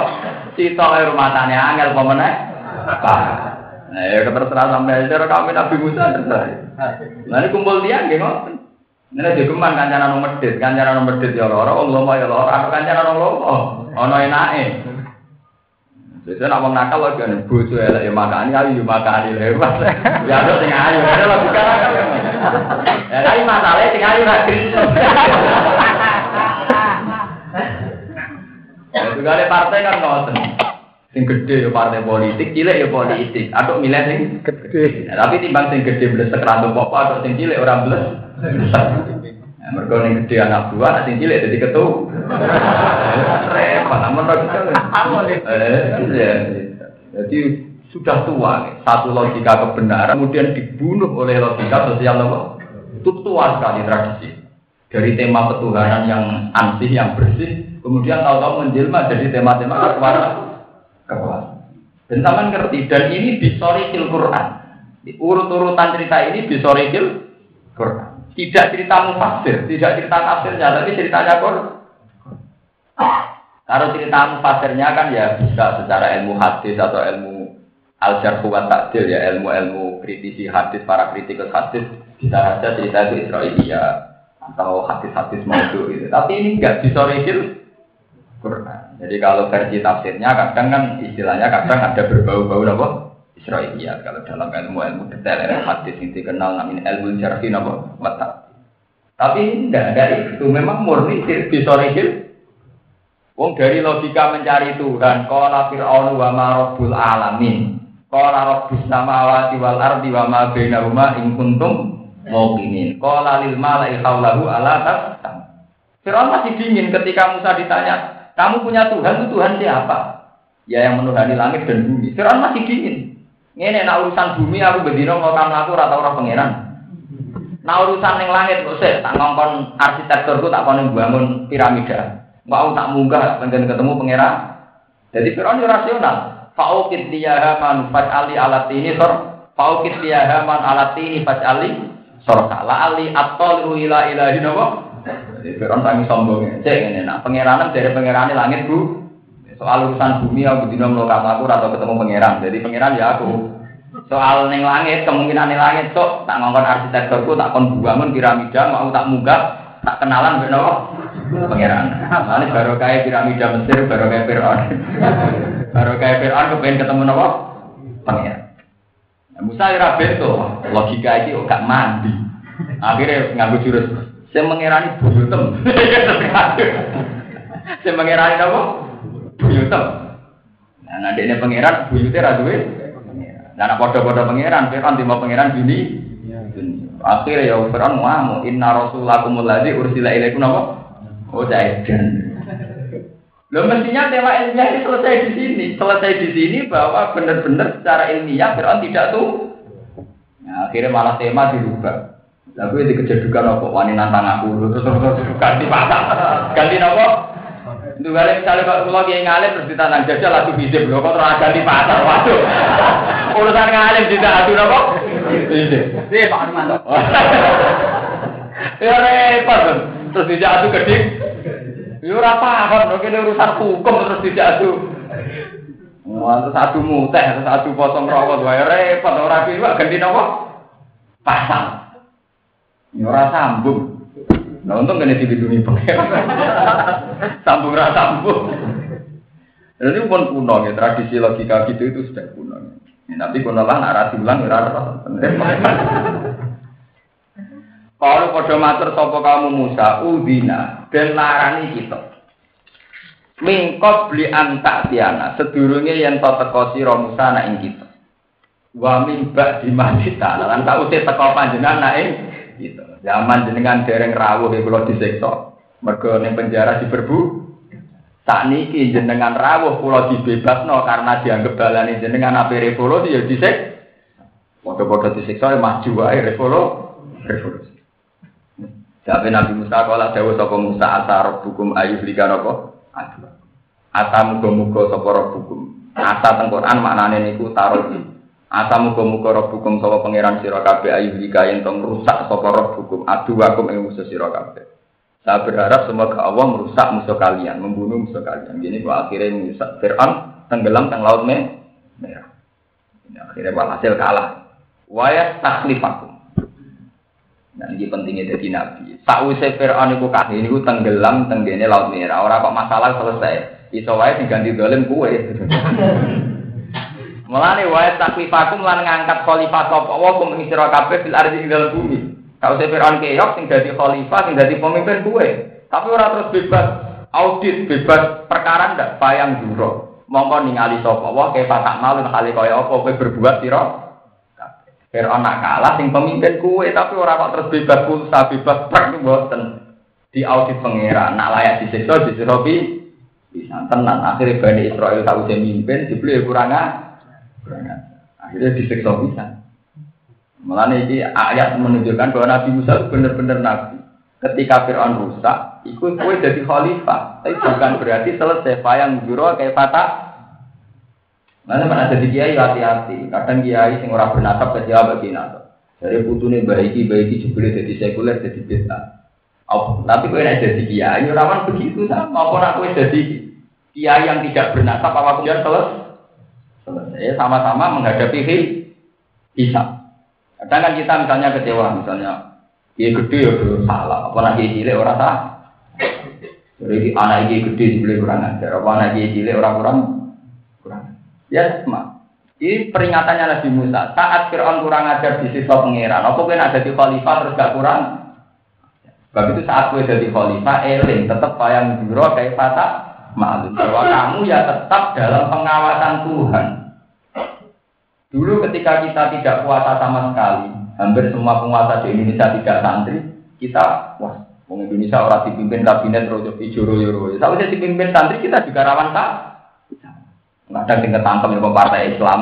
sitok ya rumah tane angel apa meneh? Nah, ya terserah sampai cara kami Nabi Musa terserah. Nah, ini kumpul dia nggih ngoten. Ini jogeman kancanan nomor medit, kancanan nomor medit ya loro, wong lomo ya loro, atau kancanan wong lomo, ana enake. Biasanya nak mau nakal lagi kan bojo elek ya makani ayu ya makani lewat. *laughs* Ya ada sing ayu, ada lagi kan. Ya tapi masalahnya sing ayu ra juga ada partai kan ngoten. Sing gede ya partai politik, cilik ya politik. Atau milih sing gede. Ya, tapi timbang sing gede blesek ra apa atau sing cilik ora blesek. Ya, mereka yang gede anak buah, sing cilik jadi ketua. Repot, namun Jadi sudah tua, satu logika kebenaran, kemudian dibunuh oleh logika sosial apa? Itu tua sekali tradisi. Dari tema ketuhanan yang ansih, yang bersih, kemudian tahu-tahu menjelma jadi tema-tema kekuatan. kekuatan. Dan taman ngerti, dan ini disorikil Quran. Urut-urutan cerita ini disorikil Quran. Tidak cerita mufasir, tidak cerita tafsirnya, tapi ceritanya Quran. Kalau cerita mufasirnya kan ya bisa secara ilmu hadis atau ilmu al-jarh wa ta'dil ya ilmu-ilmu kritisi hadis para kritikus hadis bisa saja cerita itu Israelia atau hadis-hadis maudhu gitu. Tapi ini enggak disorikil Quran. Jadi kalau versi tafsirnya kadang kan istilahnya kadang ada berbau-bau apa? Israelia. Kalau dalam ilmu-ilmu detail ilmu hadis yang dikenal namin ilmu jarhi apa? Mata. Tapi enggak ada itu. Memang murni disorikil Wong dari logika mencari Tuhan, qala fir'aun wa ma rabbul alamin. Qala rabbus samawati wal ardi wa ma bainahuma in kuntum muqinin. Qala lil mala'i haulahu ala tasam. Fir'aun masih dingin ketika Musa ditanya, "Kamu punya Tuhan itu Tuhan siapa?" Ya yang menuhani langit dan bumi. Fir'aun masih dingin. Ngene nak urusan bumi aku bendino mau kamu aku ora tau ora pangeran. Nah urusan yang langit kok sih tak ngongkon arsitekturku tak kono bangun piramida. Mau tak munggah pengen ketemu pangeran. Jadi Fir'aun rasional. Faukit dia man ali alat ini sor. Faukit dia man fat ali sor. La ali atol ila ilahi. Jadi Fir'aun tangi sombongnya. Cek ini nak pangeranan dari pangeran langit bu. Soal urusan bumi aku dino melakukan aku atau ketemu pangeran. Jadi pangeran ya aku. Soal neng langit kemungkinan neng langit sok tak ngongkon arsitekturku tak kon bangun piramida mau tak munggah tak kenalan beno pangeran. Ini baru kayak piramida Mesir, baru kayak Fir'aun. Baru kayak Fir'aun kepengen ketemu nopo pangeran. Nah, Musa ora beto, logika iki gak mandi. Akhirnya nganggo jurus saya mengerani buyutem. *laughs* saya mengerani apa? Buyutem. Nah, nanti ini pangeran buyutnya ra duwe. Nah, nak padha-padha pangeran, Fir'aun timbang pangeran bini. Akhirnya ya Fir'aun mau inna rasulakumul ladzi ursila ilaikum apa? Oh, Zaidan. Lo mestinya tema ilmiah ini selesai di sini, selesai di sini bahwa benar-benar secara ilmiah Fir'aun tidak tuh. Nah, akhirnya malah tema dirubah. Lalu itu kejedukan apa? Wani nantang aku, terus terus terus ganti pasang, ganti apa? Itu kali misalnya kalau kalau dia ngalim terus ditantang jajah lagu bisa kok terus ganti pasar, waduh. Urusan ngalim tidak adu apa? Bisa. Iya Pak Armanto. *laughs* Ya repot terus tidak adu keding. Ya ora paham, kene urusan hukum terus tidak adu. Wah, terus adu muteh, terus potong rokok, wae repot ora piye ganti napa? pasal. Ya ora sambung. Nah untung kena dilindungi pengen. *laughs* sambung ora sambung. Jadi pun kuno ya tradisi logika gitu itu sudah kuno. Ya, tapi kuno lah narasi ulang ya Kalau pada matur sopo kamu Musa, udina dan larani kita. Mingkot beli antak tiana, sedurunge yang to teko sira Musa nak ing kita. Wa mimba di masjidana, lan tak usah teko panjenengan nak ing kita. Zaman jenengan dereng rawuh e kula disiksa. Mergo ning penjara diberbu. Saat niki jenengan rawuh kula dibebasno karena dianggap balane jenengan ape revolusi ya disik. Padha-padha disiksa maju wae revolusi. Tapi Nabi Musa kala dawa sapa Musa asar hukum ayu lika napa? Aduh. Asa muga-muga sapa hukum. Asa teng Quran maknane niku taruh. Asa muga-muga hukum sapa pangeran sira kabeh ayu lika yen tong rusak sapa hukum. Aduh aku ing musuh sira kabeh. Saya berharap semoga Allah merusak musuh kalian, membunuh musuh kalian. Gini kok akhirnya merusak Fir'aun tenggelam teng laut merah. Akhirnya walhasil kalah. Wayat taklifakum. Nah, ini pentingnya jadi nabi. Sakwise Fir'aun iku kahih niku tenggelam tenggene laut merah. Ora kok masalah selesai. Iso wae diganti dolim kuwe. *laughs* Mulane wae taklifakum lan ngangkat khalifah sapa wa kum ing sira kabeh fil ardi ing dalem bumi. Sakwise Fir'aun keok sing dadi khalifah sing dadi pemimpin kuwe. Tapi ora terus bebas audit, bebas perkara ndak bayang juro. Mongko ningali sapa wa kefa tak malu hale kaya apa kowe berbuat sira Fir'aun nak kalah sing pemimpin kue tapi orang kok terus bebas pulsa bebas perk boten di audit pangeran nak layak disiksa disiksa bisa tenang akhirnya Bani Israel tahu dia mimpin dibeli kurang kurang akhirnya disiksa bisa. Malah ini ayat menunjukkan bahwa Nabi Musa benar-benar Nabi. Ketika Fir'aun rusak ikut kue jadi khalifah. Tapi bukan berarti selesai. Yang juro kayak patah Mana mana jadi kiai hati-hati. Kadang kiai sing ora bernasab ke Jawa bagi nasab. Dari putune baiki baiki juga jadi sekuler jadi beta. Oh, tapi kau yang jadi kiai, orang begitu sama. Apa nak kau jadi kiai yang tidak bernasab apa kemudian selesai? Selesai sama-sama menghadapi bisa. Kadang kan kita misalnya kecewa, misalnya kiai gede ya salah, apa nak kiai cilik salah. Jadi anak kiai gede dibeli kurang ajar, apa anak kiai cilik kurang. Ya sama. Ini peringatannya Nabi Musa. Saat Fir'aun kurang ajar di sisi pengiran, apa kena ada di khalifah terus gak kurang? Sebab itu saat gue jadi khalifah, eling tetap bayang juro kayak fata malu. Bahwa kamu ya tetap dalam pengawasan Tuhan. Dulu ketika kita tidak puasa sama sekali, hampir semua penguasa di Indonesia tidak santri, kita wah, Wong Indonesia orang dipimpin kabinet rojo hijau royo royo. Saya dipimpin santri kita juga rawan tak Kadang tinggal tangkap yang partai Islam.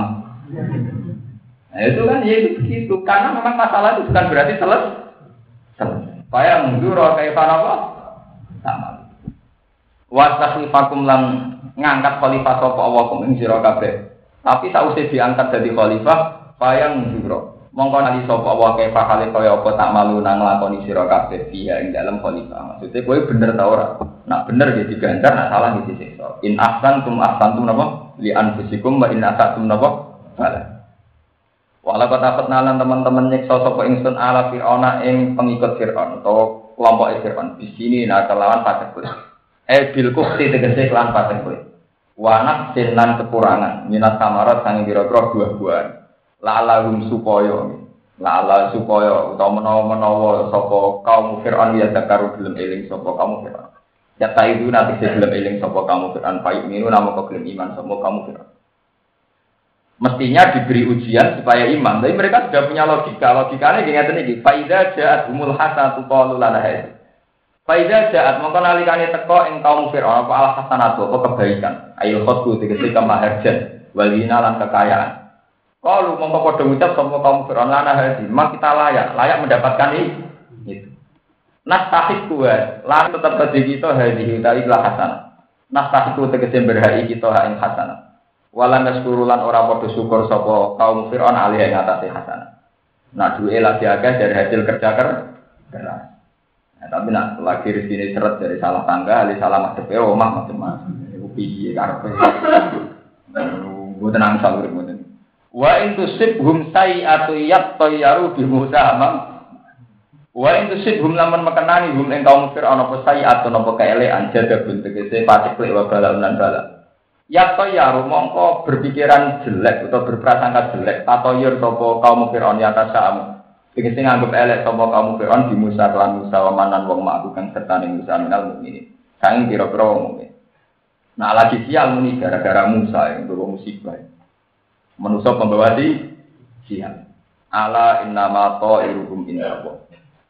Nah itu kan ya itu begitu. Karena memang masalah itu bukan berarti selesai. Supaya mundur kayak apa? Sama. Wastakhlifakum lan ngangkat khalifah sapa Allah kum ing sira kabeh. Tapi sausé diangkat jadi khalifah supaya mundur. Mongko nali sapa Allah kaya hale kaya apa tak malu nang nglakoni sira kabeh dia ing dalam khalifah. Maksudnya kowe bener ta ora? Nak bener ya diganjar, nak salah ya disiksa. In ahsantum ahsantum napa? Li anfusikum wa inna asatum napa? Bala. Wala kata nalan teman-teman nyeksa sapa ingsun ala fir'auna ing pengikut fir'aun atau kelompok fir'aun. Di sini nah kelawan patekut eh bil kufti tegese kelawan patekut wanak sinan kekurangan. Minat samarat sang biro-biro buah-buahan. Lalahum supaya. Lala supaya. Utawa menawa-menawa sapa kaum fir'aun ya dakaru belum eling sapa kaum fir'aun Ya itu nanti saya belum eling sopo kamu Fir'aun Payuk minu nama kau iman sopo kamu Fir'aun Mestinya diberi ujian supaya iman. Tapi mereka sudah punya logika. Logikanya gini ini Faidah jahat humul hasanatu qalu lana haid. Faidah jahat mongko nalikane teko ing kaum Fir'aun apa al hasanatu apa kebaikan? Ayo khotbu tegese kemaharjan walina lan kekayaan. Kalau mongko padha ngucap sapa kaum Fir'aun lana haid? Memang kita layak layak mendapatkan ini Nastahik kuat, lan tetap kerja kita hadhi dari lah hasanah. Nastahik ku tegese berhai kita ing hasanah. Walan naskurulan ora padha syukur sapa kaum Fir'aun alih ing atase hasanah. Nak duwe lagi agak dari hasil kerja keras. Nah, tapi nak lagi rezeki seret dari salah tangga, ali salah madhep ya omah macam-macam. Iku piye karepe. Tenang salur mboten. Wa in tusibhum sayi'atu yattayyaru bi Musa. Wa in tusibhum lamun mekenani hum ing kaum Fir'aun apa sayi'atu napa kaelekan jadabun tegese patiklik wa balaun lan bala. Yattayyaru mongko berpikiran jelek atau berprasangka jelek tatoyur sapa kaum Fir'aun ya tasam. Tegese nganggep elek sapa kaum Fir'aun di Musa lan Musa wa manan wong ma'ku kang sertane Musa minal mukminin. Saking kira-kira wong mukmin. Nah lagi sial muni gara-gara Musa yang bawa musibah. Manusia pembawa di sial. Ala innama ta'iruhum inna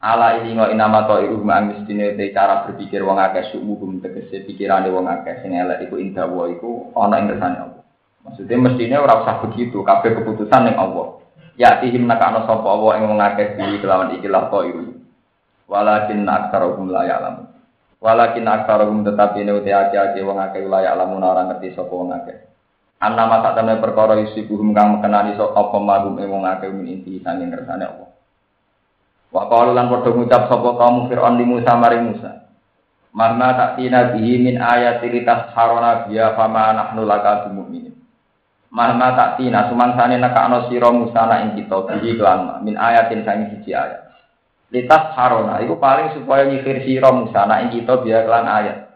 Ala ini ngo inama ta'iruhum ang mestine te cara berpikir wong akeh sumuhum tegese pikirane wong akeh sing elek iku indah wa iku ana ing kersane Allah. Maksudnya mestinya ora usah begitu, kabeh keputusan ning Allah. Ya tihim nakana sapa Allah ing wong akeh di kelawan ikilah ta'iruhum. Walakin aksaruhum la ya'lamun. Walakin aksaruhum tetapi ini uti ake-ake wong akeh la ya'lamun ora ngerti sapa wong akeh. Masa temne perkara yusibuhum kang mekenani sok apa magum ing wong akeh min inti sanging kersane Allah. Wa qalu lan padha ngucap sapa kaum Fir'aun li Musa maring Musa. Mahma ta'tina bihi min ayati litasharona biya fama nahnu laka bimu'minin. Mahma ta'tina sumangsane nekakno sira Musa na ing kita bihi kelan min ayatin sanging siji ayat. Litas harona, itu paling supaya nyikir sira Musa na ing kita biya kelan ayat.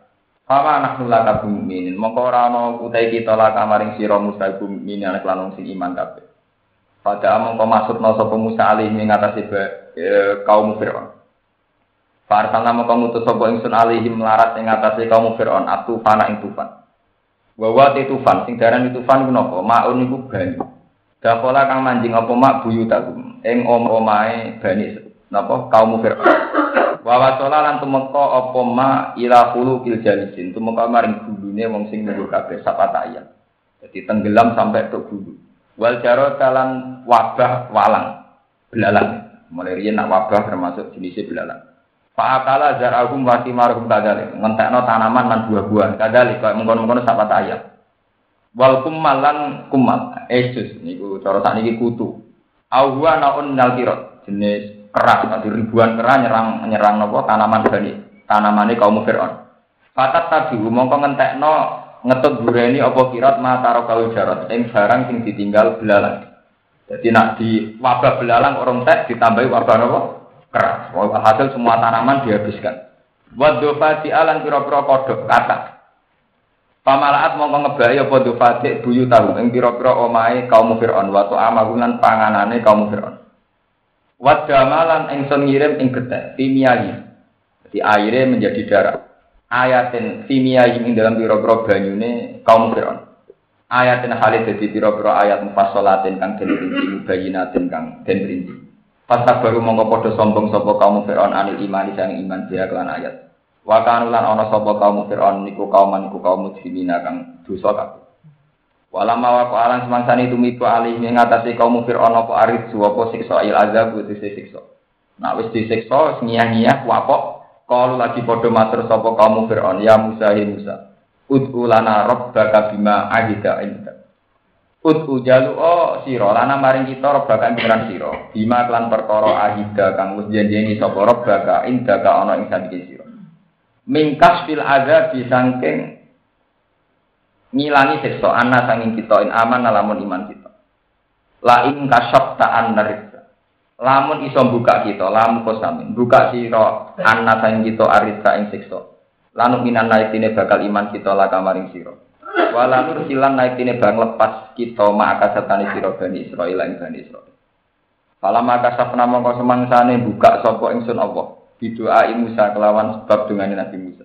Fama anak nula kabum minin. Mongko ora ana utai kita lah kamaring sira Musa iku minin anak sing iman kabeh. Pada mongko maksudna sapa Musa alih ing atase e, kaum Firaun. Farsalna mongko ngutus sapa ingsun alihim melarat ing atase kaum Firaun atu fana ing tufan. Wa te tufan sing darani tufan ku napa? Maun iku banyu. Dakola kang manjing apa mak buyu tagum ing om-omahe bani napa kaum Firaun. Wa wasala lan tumeka apa ma ila hulu kil jalisin tumeka maring gulune wong sing nunggu kabeh sapata ayat. Jadi tenggelam sampai ke gulu. Wal jaro kalan wabah walang belalang. Mulai riyen nak wabah termasuk jenisnya belalang. Fa'akala zarahum wa simaruhum kadalik. Ngentekno tanaman lan buah-buahan kadalik kaya mengkono-mengkono sapata ayat. Wal kummal lan kummal. Esus niku cara sakniki kutu. Awwa naun nal jenis keras, nanti ribuan keras nyerang nyerang nopo tanaman bani tanaman ini kaum Fir'aun. Fatat tabi mongko ngentekno ngetut bureni apa kirat mataro kau jarat ing barang sing ditinggal belalang. Jadi nak di wabah belalang orang tek ditambahi wabah nopo keras. Wabah hasil semua tanaman dihabiskan. Wadofati alan pira-pira kodok kata. Pamalaat mongko ngebayi apa dofati buyu tahu ing pira-pira omahe kaum Fir'aun wa amagunan panganane kaum Fir'aun. Wadamalan engson ngirim ing getih timiyahi. Jadi airnya menjadi darah. Ayatin timiyahi ing dalam biro-biro banyune kaum Fir'aun. Ayatin halid jadi biro-biro ayat mufassalatin kang den rinci bayinatin kang den rinci. Pas baru mongko padha sombong sapa kaum Fir'aun anil iman sang iman dia kelan ayat. Wa kanulan ana sapa kaum Fir'aun niku kaum niku kaum muslimina kang dosa kabeh. Walama wa alang semangsani tumiku alih ing ngatasi kaum Fir'aun apa arid apa siksa il azab itu siksa. Nah wis disiksa ngiyah-ngiyah wapok kalau lagi padha matur sapa kaum Fir'aun ya Musa hi Musa. Ud'u lana rabbaka bima ahida inda. Ud'u jalu oh sira lana maring kita rabbaka pengiran sira. Bima kelan perkara ahida kang wis janjeni sapa rabbaka inda ka ana ing sira. Mingkas fil azab disangking ngilangi siksa ana sanging kita in aman lamun iman kita. La ing kasab ta'an narisa. Lamun iso buka kita, lamun kosamin. Buka sira ana sanging kita arisa ing siksa. Lanu minan naikine bakal iman kita la kamaring sira. Wala nur silan naikine bang lepas kita maka sertani sira Bani Israil ing Bani Israil. Fala maka sapna mongko semangsane buka sapa ingsun Allah. Bidoa Musa kelawan sebab dengan Nabi Musa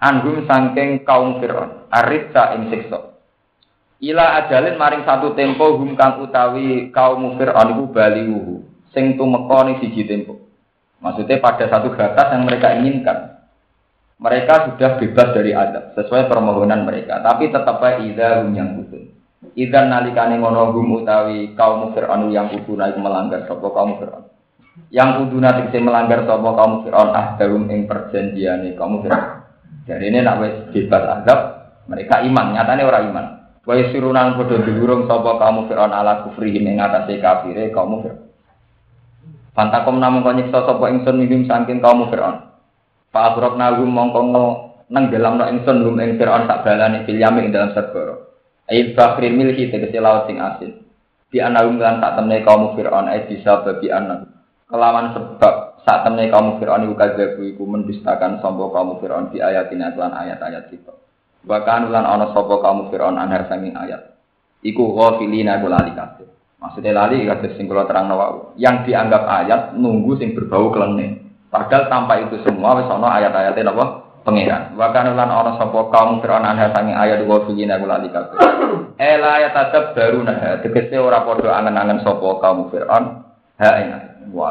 anhum sangking kaum Fir'aun arisa ing siksa ila ajalin maring satu tempo hum kang utawi kaum Fir'aun iku baliwuhu sing tumeka ning siji tempo maksudnya pada satu batas yang mereka inginkan. Mereka sudah bebas dari adab sesuai permohonan mereka. Tapi tetap baik ida hum yang kutun Idan nalikane ngono hum utawi kaum Fir'aun yang kuduna iku melanggar sapa kaum Fir'aun. Yang kuduna tegese melanggar sapa kaum Fir'aun ahdarum ing perjanjiane kaum Fir'aun. Jadi ini nak wes bebas azab, mereka iman, nyatanya orang iman. Wa surunan podo diurung sapa kamu Fir'aun ala kufrihi ing atase kafire kaum Fir'aun. Pantakom namun kau nyiksa sapa ingsun minggim saking kaum Fir'aun. Pak Abrok nagum mongko nenggelam no ingsun lum ing Fir'aun tak balani fil ing dalam segara. Ail bakril milhi tegese laut sing asin. Di anahum lan tak temne kaum Fir'aun eh bisa babi anak. Kelawan sebab saat temne kaum Fir'aun iku kadzabu iku mendustakan sapa kaum Fir'aun di ayatina lan ayat-ayat kita. Bahkan ulan ana sapa kaum Fir'aun anhar sanging ayat. Iku ghafilina iku lali kabeh. Maksudnya lali kabeh sing kula terang wau. Yang dianggap ayat nunggu sing berbau kelene. Padahal tanpa itu semua wis ana ayat-ayatnya napa? Pangeran. Bahkan ulan ana sapa kaum Fir'aun anhar sanging ayat ghafilina iku lali kabeh. Ela ayat tetep baru nah tegese ora padha angen-angen sapa kaum Fir'aun. Ha ing wa